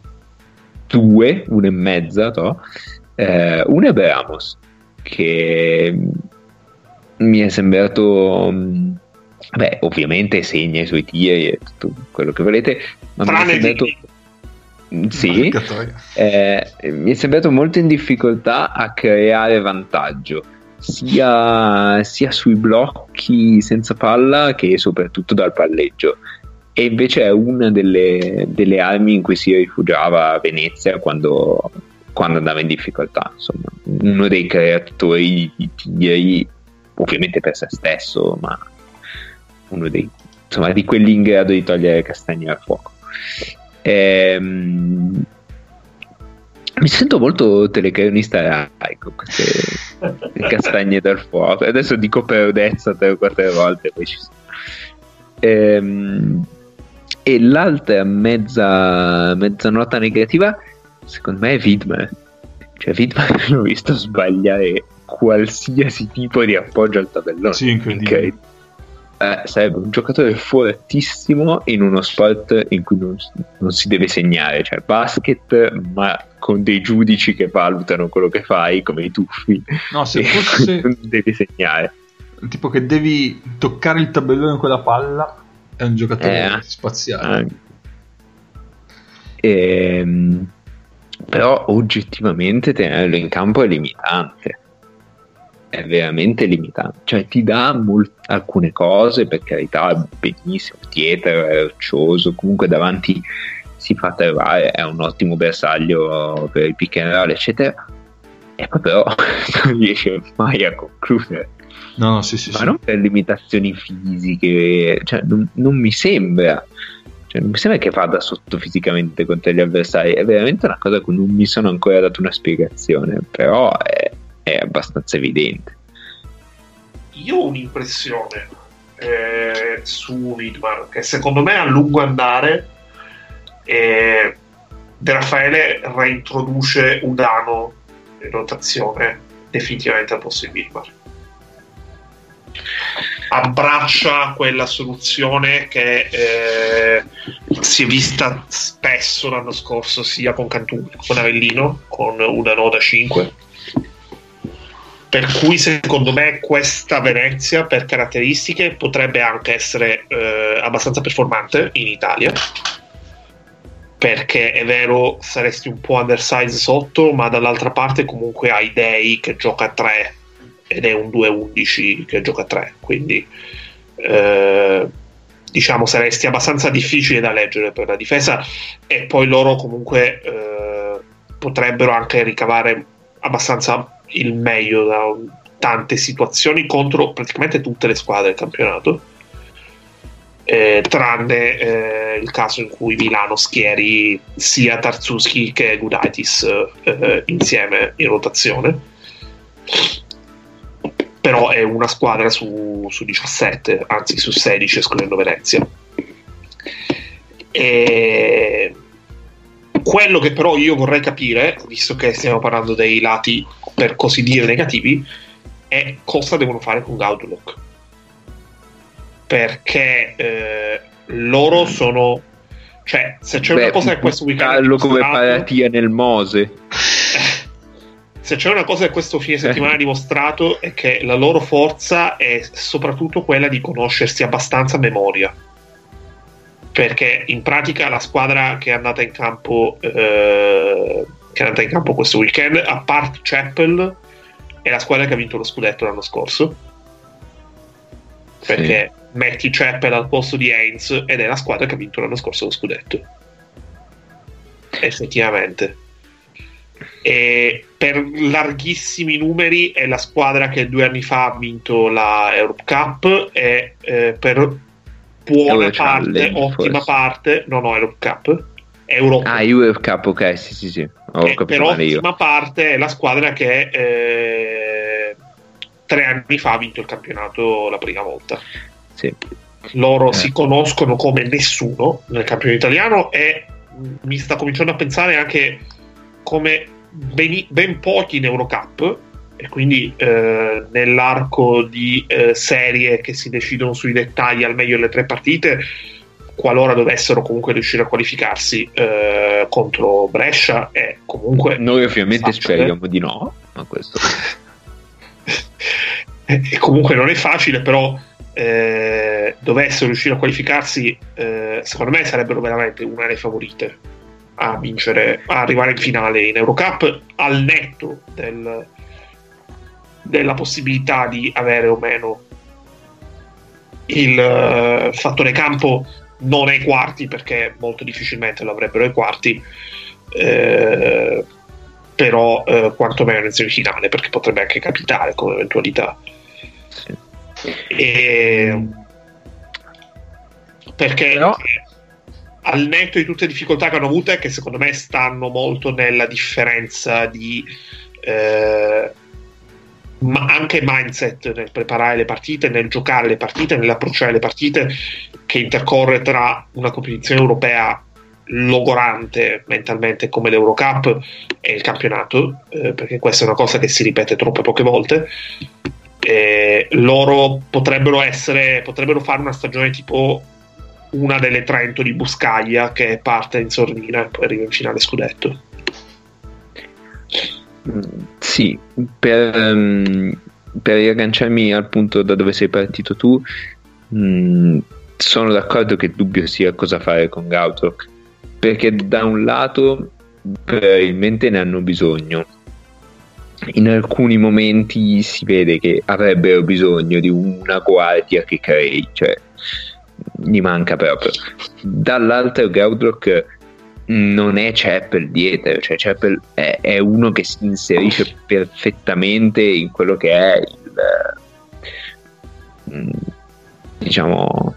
due, una e mezza, no? eh, una è Beramos, che mi è sembrato... Beh, ovviamente segna i suoi tiri e tutto quello che volete, ma Tranne mi è sembrato... Sì, eh, mi è sembrato molto in difficoltà a creare vantaggio sia, sia sui blocchi senza palla che soprattutto dal palleggio e invece è una delle, delle, armi in cui si rifugiava Venezia quando, quando, andava in difficoltà. Insomma, uno dei creatori di tiri, ovviamente per se stesso, ma uno dei insomma di quelli in grado di togliere castagne dal fuoco. Ehm, mi sento molto telecronista Rai con queste castagne dal fuoco. Adesso dico per udezza tre o quattro volte, poi ci sono. Ehm, e l'altra mezza, mezza nota negativa, secondo me, è Vidmar. Cioè, Vidmar l'ho visto sbagliare qualsiasi tipo di appoggio al tabellone. Sì, incredibile. Okay. Eh, sarebbe un giocatore fortissimo in uno sport in cui non, non, si deve segnare, cioè basket, ma con dei giudici che valutano quello che fai, come i tuffi. No, se fosse... non devi segnare. Tipo che devi toccare il tabellone con la palla, è un giocatore eh, spaziale. Eh. Ehm, però oggettivamente tenerlo in campo è limitante è veramente limitante. Cioè, ti dà molt- alcune cose, per carità, benissimo, Tieter è roccioso, comunque davanti si fa trovare, è un ottimo bersaglio per il pick and roll, eccetera. E poi però non riesce mai a concludere. No, no, sì, sì, Ma sì. non per limitazioni fisiche, cioè, non, non mi sembra. Cioè, non mi sembra che vada sotto fisicamente contro gli avversari, è veramente una cosa a cui non mi sono ancora dato una spiegazione, però è, è abbastanza evidente. Io ho un'impressione eh, su Widmar che secondo me a lungo andare eh, De Raffaele reintroduce Udano in rotazione definitivamente al posto di Widmar abbraccia quella soluzione che eh, si è vista spesso l'anno scorso sia con Cantù che con Avellino con una noda 5 per cui secondo me questa Venezia per caratteristiche potrebbe anche essere eh, abbastanza performante in Italia. Perché è vero saresti un po' undersize sotto ma dall'altra parte comunque hai Dei che gioca a 3 ed è un 2-11 che gioca a 3 quindi eh, diciamo saresti abbastanza difficile da leggere per la difesa. E poi loro comunque eh, potrebbero anche ricavare abbastanza il meglio da tante situazioni contro praticamente tutte le squadre del campionato. Eh, tranne eh, il caso in cui Milano schieri sia Tarzuski che Gudaitis eh, insieme in rotazione però è una squadra su, su 17 anzi su 16 escludendo Venezia e quello che però io vorrei capire, visto che stiamo parlando dei lati per così dire negativi, è cosa devono fare con Gaudulok. Perché eh, loro sono. Cioè, se c'è Beh, una cosa che questo weekend. come paratia nel Mose. se c'è una cosa che questo fine settimana ha dimostrato è che la loro forza è soprattutto quella di conoscersi abbastanza a memoria perché in pratica la squadra che è andata in campo eh, che è andata in campo questo weekend a parte Chapel è la squadra che ha vinto lo scudetto l'anno scorso. Perché sì. metti Chapel al posto di Haynes ed è la squadra che ha vinto l'anno scorso lo scudetto. Effettivamente. E per larghissimi numeri è la squadra che due anni fa ha vinto la Europe Cup e eh, per buona parte, ottima forse. parte, no, no, Europe Cup. Europa. Ah, Europe Cup, ok, sì, sì, sì. Ho eh, per ottima io. parte è la squadra che eh, tre anni fa ha vinto il campionato la prima volta. Sì. Loro eh. si conoscono come nessuno nel campionato italiano e mi sta cominciando a pensare anche come ben, ben pochi in Eurocup e quindi eh, nell'arco di eh, serie che si decidono sui dettagli al meglio delle tre partite qualora dovessero comunque riuscire a qualificarsi eh, contro Brescia e comunque noi ovviamente facile. speriamo di no ma questo e comunque non è facile però eh, dovessero riuscire a qualificarsi eh, secondo me sarebbero veramente una delle favorite a vincere a arrivare in finale in Eurocup al netto del della possibilità di avere o meno il uh, fattore campo non ai quarti perché molto difficilmente lo avrebbero ai quarti eh, però eh, quantomeno in semifinale perché potrebbe anche capitare come eventualità sì. e, perché Però- al netto di tutte le difficoltà che hanno avute, che secondo me stanno molto nella differenza di eh, ma anche mindset nel preparare le partite, nel giocare le partite, nell'approcciare le partite, che intercorre tra una competizione europea logorante mentalmente come l'Eurocup e il campionato, eh, perché questa è una cosa che si ripete troppe poche volte. Eh, loro potrebbero essere, potrebbero fare una stagione tipo una delle Trento di Buscaglia che parte in sordina e poi arriva in finale scudetto. Sì, per, ehm, per riagganciarmi al punto da dove sei partito tu, mm, sono d'accordo che il dubbio sia cosa fare con Gautrock, perché da un lato probabilmente ne hanno bisogno. In alcuni momenti si vede che avrebbero bisogno di una guardia che crei, cioè gli manca proprio. Dall'altro Gaudrock non è Chappell dietro, cioè Chappell è, è uno che si inserisce perfettamente in quello che è il mm, diciamo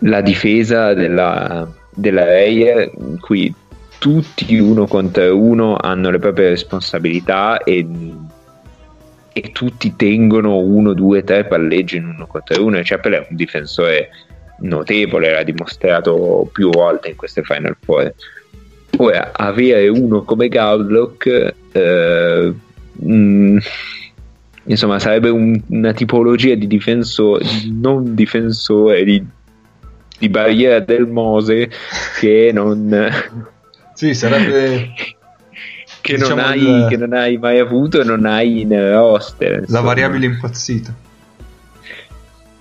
la difesa della, della Reyer in cui tutti uno contro uno hanno le proprie responsabilità e, e tutti tengono uno, due, tre palleggi in uno contro uno e Chappell è un difensore notevole, l'ha dimostrato più volte in queste Final Four. Ora, avere uno come Gaulock, eh, mh, insomma, sarebbe un- una tipologia di difensore, di non difensore, di, di barriera del Mose che non, Sì, sarebbe che, Diciamo non hai, il- che non hai mai avuto e non hai nel roster. la insomma. variabile impazzita.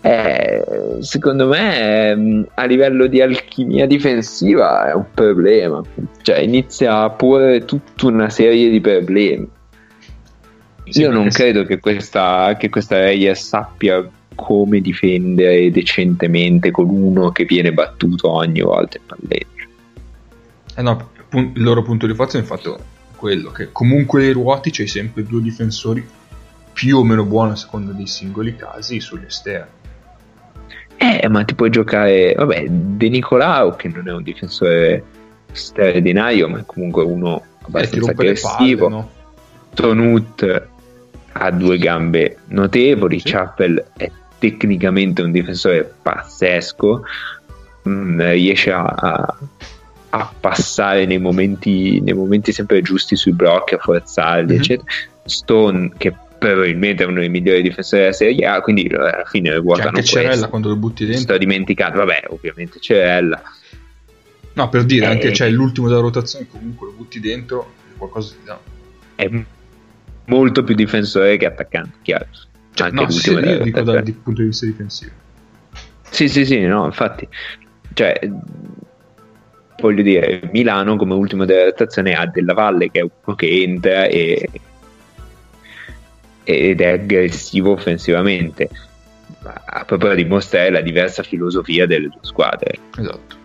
Eh, secondo me ehm, a livello di alchimia difensiva è un problema, cioè inizia a porre tutta una serie di problemi. Sì, Io non credo che questa, che questa Reyes sappia come difendere decentemente con uno che viene battuto ogni volta in palleggio. Eh no, il loro punto di forza è infatti quello che comunque nei ruoti c'hai sempre due difensori più o meno buoni a seconda dei singoli casi sugli esterni. Eh, ma ti puoi giocare, vabbè, De Nicolao che non è un difensore straordinario, ma è comunque uno Eh, abbastanza le aggressivo. palle, no? Tonut ha due gambe notevoli, Sì. Chappell è tecnicamente un difensore pazzesco, mm, riesce a, a- a passare nei momenti, nei momenti sempre giusti sui blocchi, a forzarli, Mhm. eccetera. Stone, che probabilmente è uno dei migliori difensori della Serie A, quindi eh, alla fine C'è ruotano anche questo. Cerella quando lo butti dentro. sto dimenticando, vabbè, ovviamente Cerella. No, per dire, anche Eh. c'è l'ultimo della rotazione, comunque lo butti dentro, qualcosa ti dà. È molto più difensore che attaccante, chiaro. Cioè, Anche no, sì, io dico dal punto di vista difensivo. Sì, sì, sì, no, infatti, cioè, voglio dire, Milano come ultimo della rotazione ha Della Valle che è uno che entra e, ed è aggressivo offensivamente, ma proprio a dimostrare la diversa filosofia delle due squadre, Esatto.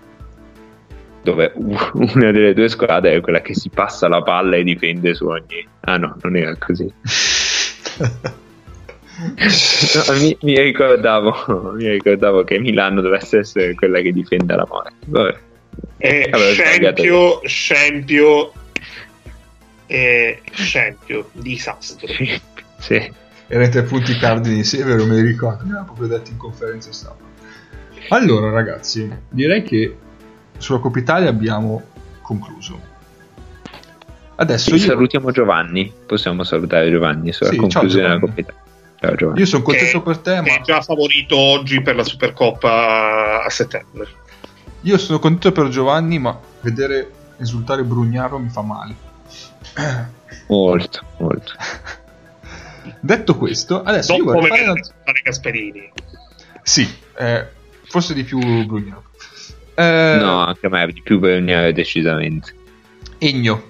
dove una delle due squadre è quella che si passa la palla e difende su ogni... Ah no, non era così. No, mi, mi ricordavo, mi ricordavo che Milano dovesse essere quella che difende la morte. Vabbè. E sbagliato scempio, scempio, e scempio, disastro. Sì, sì. Era i tre punti cardini, sì, è vero, me li ricordo, mi proprio detto in conferenza stampa. Allora, ragazzi, direi che sulla Coppa Italia abbiamo concluso. Adesso io, Salutiamo Giovanni. Possiamo salutare Giovanni sulla Sì, conclusione della. Coppa Italia. Ciao Giovanni. io sono contento Che- per te, Che è ma già favorito oggi per la Supercoppa a settembre. io sono contento per Giovanni, ma vedere esultare Brugnaro mi fa male. Molto, molto. Detto questo, adesso io Non vorrei come fare una... fare Gasperini. Sì, eh, forse di più Brugnaro. Eh, No, anche a me di più Berniere decisamente. Egno,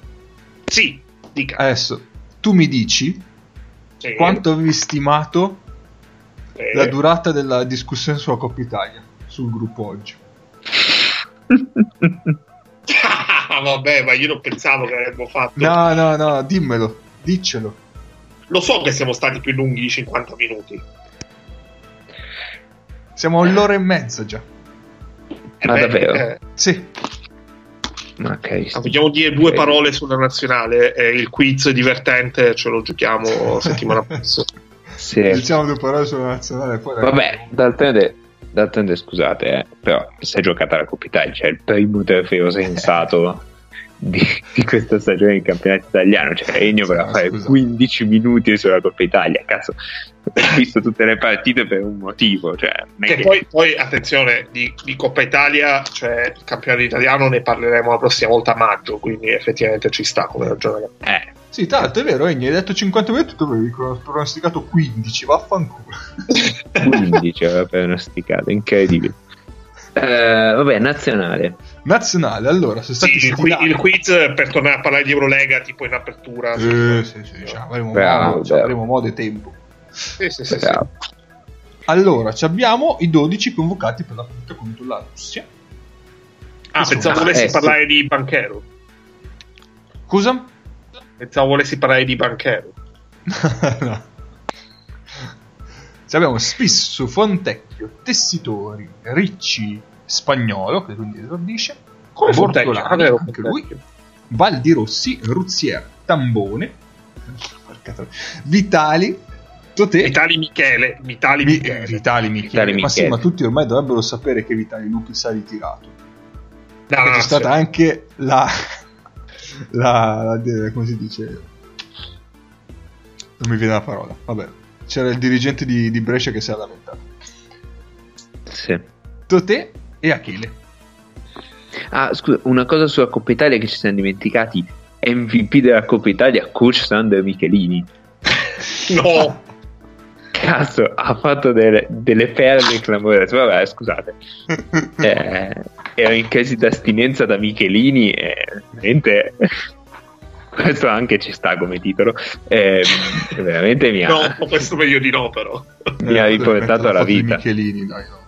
Sì, dica. adesso tu mi dici Sì. quanto avevi stimato Eh, la durata della discussione sulla Coppa Italia sul gruppo oggi. Ah, Vabbè, ma io non pensavo che avremmo fatto. No, no, no, dimmelo, diccelo. Lo so che siamo stati più lunghi di 50 minuti. Siamo a un'ora e mezza già. Ma beh, davvero? eh, Sì. Ma ok. Ah, vogliamo dire due Ok. parole sulla nazionale? Eh, il quiz è divertente, ce lo giochiamo settimana prossima. Sì. Diciamo due parole sulla nazionale. Poi Vabbè, d'altronde, d'altronde scusate, eh, però si è giocata la Coppa Italia, cioè il primo trofeo sensato di, di questa stagione del campionato italiano. Cioè, Ennio voleva Ah, fare scusa. 15 minuti sulla Coppa Italia. Cazzo, ho visto tutte le partite per un motivo. Cioè, Che che- poi, poi, attenzione, di, di Coppa Italia, cioè il campionato italiano, ne parleremo la prossima volta a maggio, quindi effettivamente ci sta come ragionamento. eh, Sì, l'altro è vero, Egni, hai detto 50 minuti, tu avevi pronosticato 15, vaffanculo. 15 aveva pronosticato, incredibile. Eh, vabbè, nazionale. Nazionale, allora, sono stati Sì, il, qui- il quiz per tornare a parlare di Eurolega, tipo in apertura. Eh, sì, sì, ci avremo, Bravo, modo, ci bravo. avremo modo e tempo. Sì, sì, sì, sì. Allora, ci abbiamo i 12 convocati per la partita contro la Russia. Ah, pensavo Ah, volessi eh, parlare di Banchero. Scusa? Pensavo volessi parlare di Banchero. no. Ci abbiamo Spissu, Fontecchio, Tessitori, Ricci, Spagnolo, che quindi esordisce, Come? Bortolani, anche lui, Valdi Rossi, Ruzier, Tambone, Vitali, Totè, Vitali Michele. Vitali Mi- Michele. Vitali Michele. Vitali Ma sì, Michele. ma tutti ormai dovrebbero sapere che Vitali Lupi si è ritirato. No, C'è no, no, stata sì. anche la, la, la- come si dice non mi viene la parola vabbè c'era il dirigente di, di Brescia che si è lamentato Sì. Totè e Achille Ah, scusa, una cosa sulla Coppa Italia che ci siamo dimenticati. MVP della Coppa Italia, coach Sander Michelini. No, Cazzo, ha fatto delle, delle perle clamorose. Vabbè, scusate. Eh, ero in crisi d'astinenza da Michelini e veramente... Questo anche ci sta come titolo. Eh, veramente mi ha, no, questo meglio di no, però. mi ha riportato alla vita. Michelini dai no.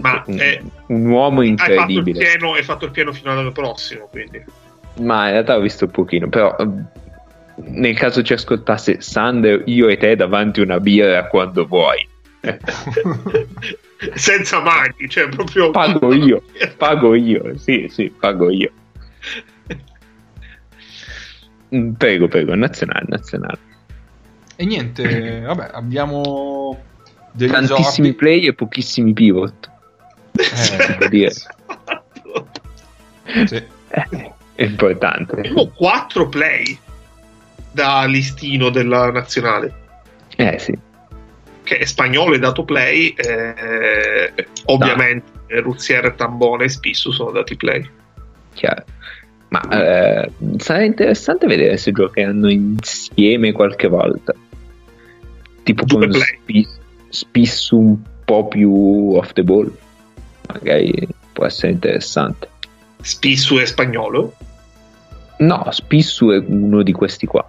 Ma, un, eh, un uomo Hai fatto, il incredibile. pieno, hai fatto il pieno fino all'anno prossimo, quindi. Ma in realtà ho visto un pochino, però eh, nel caso ci ascoltasse Sander, io e te davanti una birra quando vuoi. Senza maghi, cioè proprio... Pago io, pago io, sì, sì, pago io. Mm, Prego, prego, nazionale, nazionale. e niente vabbè abbiamo degli Tantissimi esordi play e pochissimi pivot. Eh, dire. Esatto. sì. È importante. Abbiamo quattro play da listino della nazionale. Eh sì, Che è spagnolo e dato play. eh, ovviamente Ruzier, Tambone e Spissu sono dati play. chiaro. Ma eh, sarà interessante vedere se giocheranno insieme qualche volta. Tipo Due con play. Spi- Spissu un po' più off the ball. Magari può essere interessante. Spissu e spagnolo. No, Spissu è uno di questi qua.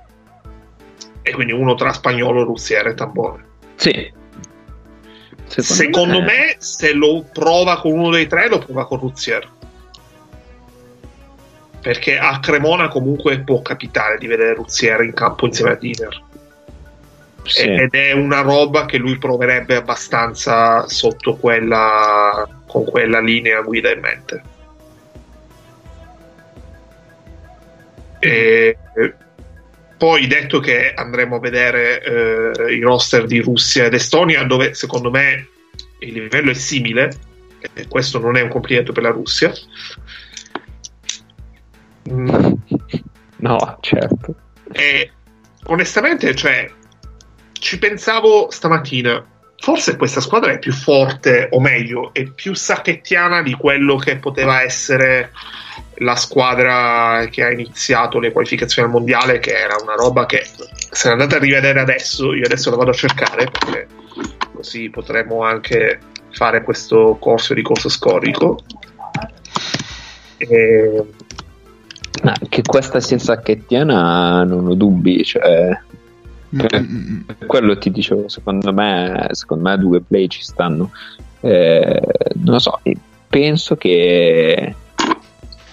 E quindi uno tra spagnolo, Ruzier e Tambone. Sì. Secondo, me, se lo prova con uno dei tre, lo prova con Ruzier. Perché a Cremona comunque può capitare di vedere Ruzier in campo insieme a Diner. Sì. ed è una roba che lui proverebbe abbastanza sotto quella con quella linea guida in mente e, poi detto che andremo a vedere eh, i roster di Russia ed Estonia dove secondo me il livello è simile e questo non è un complimento per la Russia Mm, No, certo. e onestamente, cioè, ci pensavo stamattina. Forse questa squadra è più forte, o meglio, è più sacchettiana di quello che poteva essere la squadra che ha iniziato le qualificazioni al mondiale, che era una roba che se ne andate a rivedere adesso, io adesso la vado a cercare perché così potremo anche fare questo corso di corso storico. E Ma che questa sia sacchettiana non ho dubbi, cioè, Mm, mm, mm. per quello ti dicevo, secondo me, secondo me due play ci stanno. Eh, non lo so, penso che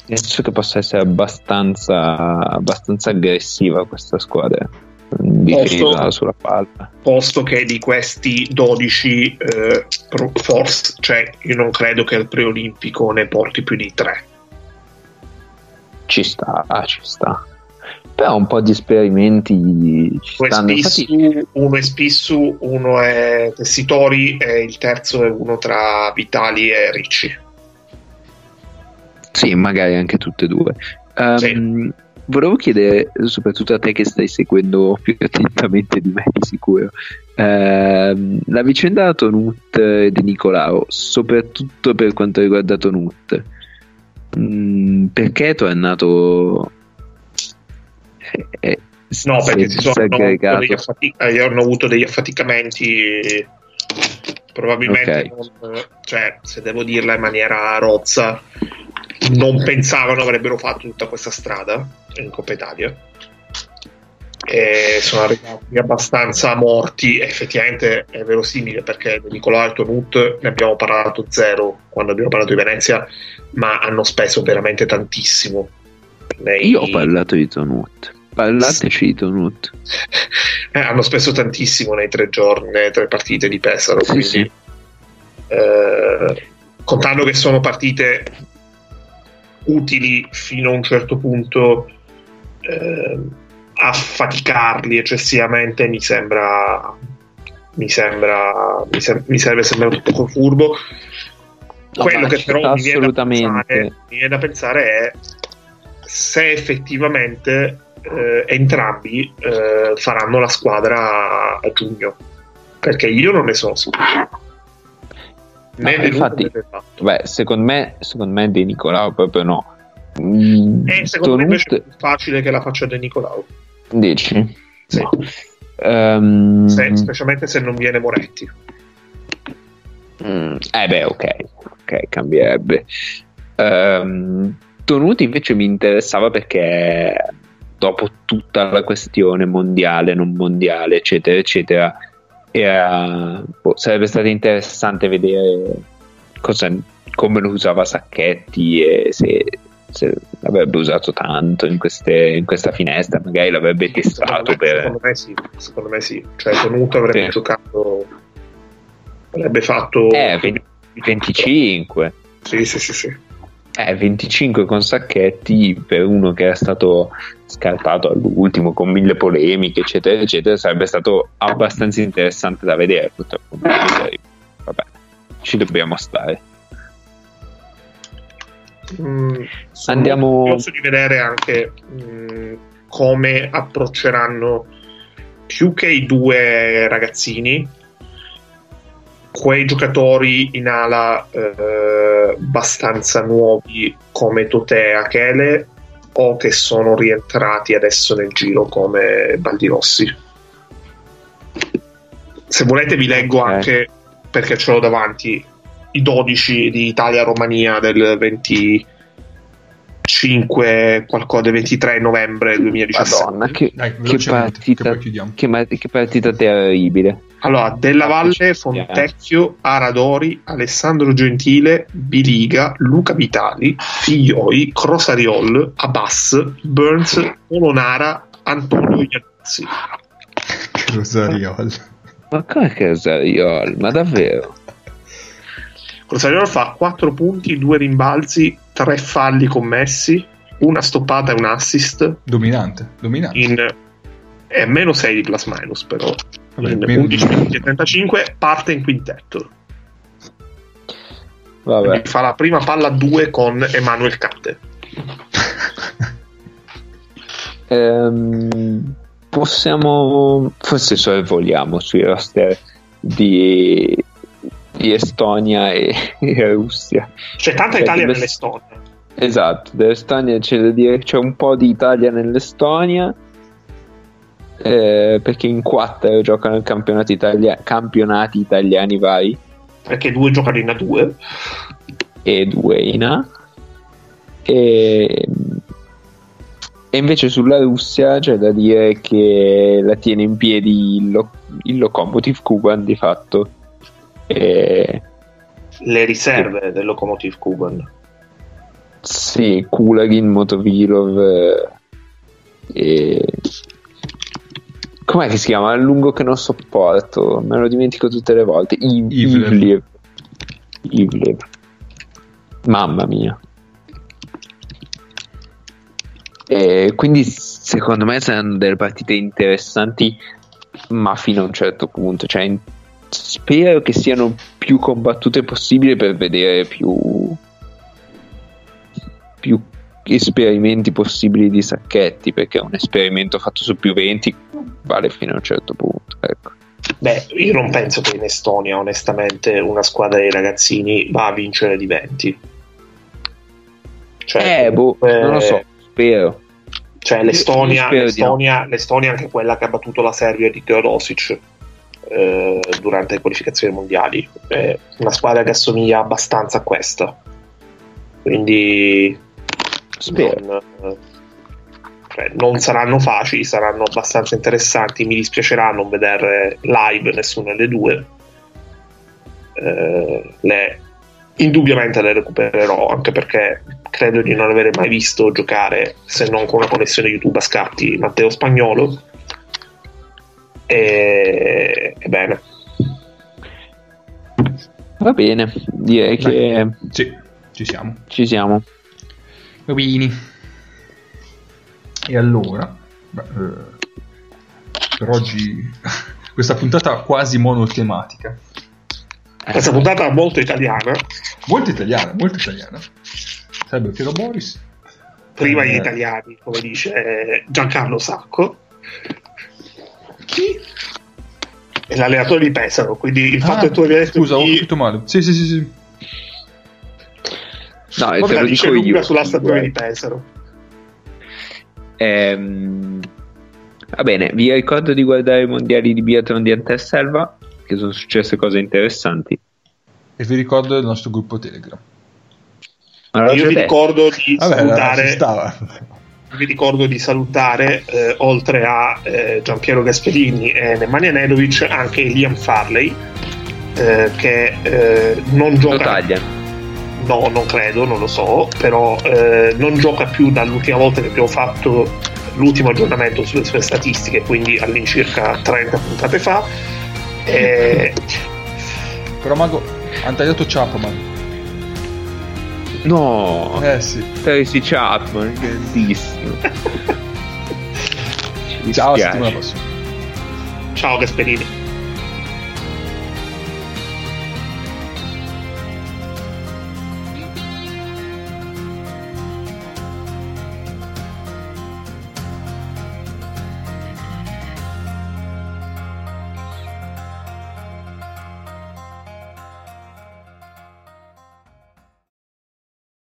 penso che possa essere abbastanza, abbastanza aggressiva questa squadra. difesa Posto- sulla palla. posto che di questi 12 eh, force, cioè io non credo che il preolimpico ne porti più di 3. Ci sta, ah, ci sta. Però un po' di esperimenti ci Uno stanno. Spissu, uno è Spissu, uno è Tessitori e il terzo è uno tra Vitali e Ricci. sì, magari anche tutte e due. Ehm, Sì. Volevo chiedere, soprattutto a te che stai seguendo più attentamente di me, di sicuro, ehm, la vicenda Tonut e di Nicolao, soprattutto per quanto riguarda Tonut. Mm, perché è tornato? Eh, No, perché si sono affati- eh, hanno avuto degli affaticamenti. Probabilmente, Ok. non- cioè, se devo dirla in maniera rozza, non pensavano avrebbero fatto tutta questa strada in Coppa Italia. E sono arrivati abbastanza morti. Effettivamente è verosimile perché di Nicolò e Tonut ne abbiamo parlato zero quando abbiamo parlato di Venezia, ma hanno speso veramente tantissimo. nei- Io ho parlato di Tonut. Parlateci di Tonut. Eh, hanno speso tantissimo nei tre giorni, tre partite di Pesaro. Sì, quindi, sì. eh, contando che sono partite utili fino a un certo punto, eh, affaticarli eccessivamente mi sembra. Mi sembra. Mi, sem- mi serve sembrato poco furbo. No, Quello che però mi viene, pensare, mi viene da pensare è se effettivamente eh, entrambi eh, faranno la squadra a, giugno. Perché io non ne sono sicuro. Né No, infatti-. Beh, secondo me, secondo me De Nicolao proprio no. Mm, E secondo me invece è Tonut, più facile che la faccia De Nicolau. dici? Sì. No. Ehm, Se- specialmente se non viene Moretti. mm, eh beh, ok, ok, cambierebbe. Ehm, Tonuti invece mi interessava perché dopo tutta la questione mondiale, non mondiale, eccetera, eccetera, era- boh, sarebbe stato interessante vedere cosa- come lo usava Sacchetti e se, se l'avrebbe usato tanto in, queste- in questa finestra, magari l'avrebbe testato Secondo me, per... secondo me sì, secondo me sì. Cioè, Tonuto avrebbe Sì. giocato. Avrebbe fatto. Eh, 20 25. Sì, sì, sì, sì. Eh, 25 con Sacchetti per uno che era stato scartato all'ultimo con mille polemiche, eccetera, eccetera, sarebbe stato abbastanza interessante da vedere. Purtroppo, vabbè, ci dobbiamo stare. Mm, Andiamo- curioso di vedere anche mm, come approcceranno più che i due ragazzini quei giocatori in ala eh, abbastanza nuovi come Totè e Achele o che sono rientrati adesso nel giro come Baldirossi se volete vi leggo Ok. anche perché ce l'ho davanti i 12 di Italia-Romania del 25 qualcosa del 23 novembre 2017 Madonna, che, Dai, che partita, che che, partita terribile. Allora, Della Valle, Fontecchio, Aradori, Alessandro Gentile, Biliga, Luca Vitali, Figlioi, Crosariol, Abbas, Burns, Polonara, Antonio Iannazzi. Rosariol. Ma come che Zariol? Ma davvero? Crosariol fa 4 punti, 2 rimbalzi, 3 falli commessi, una stoppata e un assist. Dominante, dominante. in è meno 6 di plus minus però. Vabbè, in meno- 11 minuti e 35 parte in quintetto. Vabbè. Fa la prima palla a 2 con Emanuel Cate Ehm, possiamo forse sorvoliamo sui roster di, di Estonia e, e Russia. c'è tanta Cioè, Italia nell'Estonia Esatto, dell'Estonia c'è da dire che c'è un po' di Italia nell'Estonia. eh, perché in quattro giocano i campionati, italia- campionati italiani vari perché due giocano in A2 e due in A. E, e invece sulla Russia c'è da dire che la tiene in piedi il, lo- il Lokomotiv Kuban di fatto. E, le riserve del Lokomotiv Kuban sì, Kulagin, Motovilov eh, e, Com'è che si chiama? Il lungo che non sopporto, me lo dimentico tutte le volte. I- Ivlev. Ivlev. Ivlev. Mamma mia. E quindi secondo me saranno delle partite interessanti, ma fino a un certo punto. Cioè, spero che siano più combattute possibile per vedere più, più esperimenti possibili di sacchetti, perché un esperimento fatto su più 20 vale fino a un certo punto. Ecco. Beh, io non penso che in Estonia, onestamente, una squadra di ragazzini va a vincere di 20. Cioè, Eh, boh, comunque- non lo so, spero. Cioè, l'Estonia, Io spero l'Estonia, l'Estonia è anche quella che ha battuto la Serbia di Teodosic eh, durante le qualificazioni mondiali. È una squadra che assomiglia abbastanza a questa. Quindi Spero. non, cioè, non saranno facili, saranno abbastanza interessanti. Mi dispiacerà non vedere live nessuna delle due. Eh, le- indubbiamente le recupererò anche perché credo di non avere mai visto giocare se non con una connessione YouTube a scatti Matteo Spagnolo. E, ebbene, Va bene, direi Dai. che Sì, ci siamo. ci siamo. Bambini. E allora, beh, eh, per oggi questa puntata quasi monotematica, questa puntata è molto italiana. molto italiana, molto italiana. Sarebbe Piero Boris. Prima Eh. gli italiani, come dice eh, Giancarlo Sacco. Chi? È l'allenatore di Pesaro, quindi il fatto Ah, che tu abbia detto scusa, ho chi- capito male. Sì, sì, sì, sì. No, Vabbè, te lo dice lunga io. sulla stagione di Pesaro. Ehm, va bene, vi ricordo di guardare i mondiali di biathlon di Anterselva, che sono successe cose interessanti. E vi ricordo il nostro gruppo Telegram. L'ho Io vi detto. ricordo di Vabbè, salutare, stava. Vi ricordo di salutare eh, oltre a eh, Giampiero Gasperini e Nemanja Nedovic anche Liam Farley eh, che eh, non gioca taglia. no non credo non lo so però eh, non gioca più dall'ultima volta che abbiamo fatto l'ultimo aggiornamento sulle sue statistiche quindi all'incirca 30 puntate fa e Però Mago, hanno tagliato Chapman. No, Eh sì. Tracy Chapman, grandissimo. Ci Ciao, settimana prossima. ciao Gasperini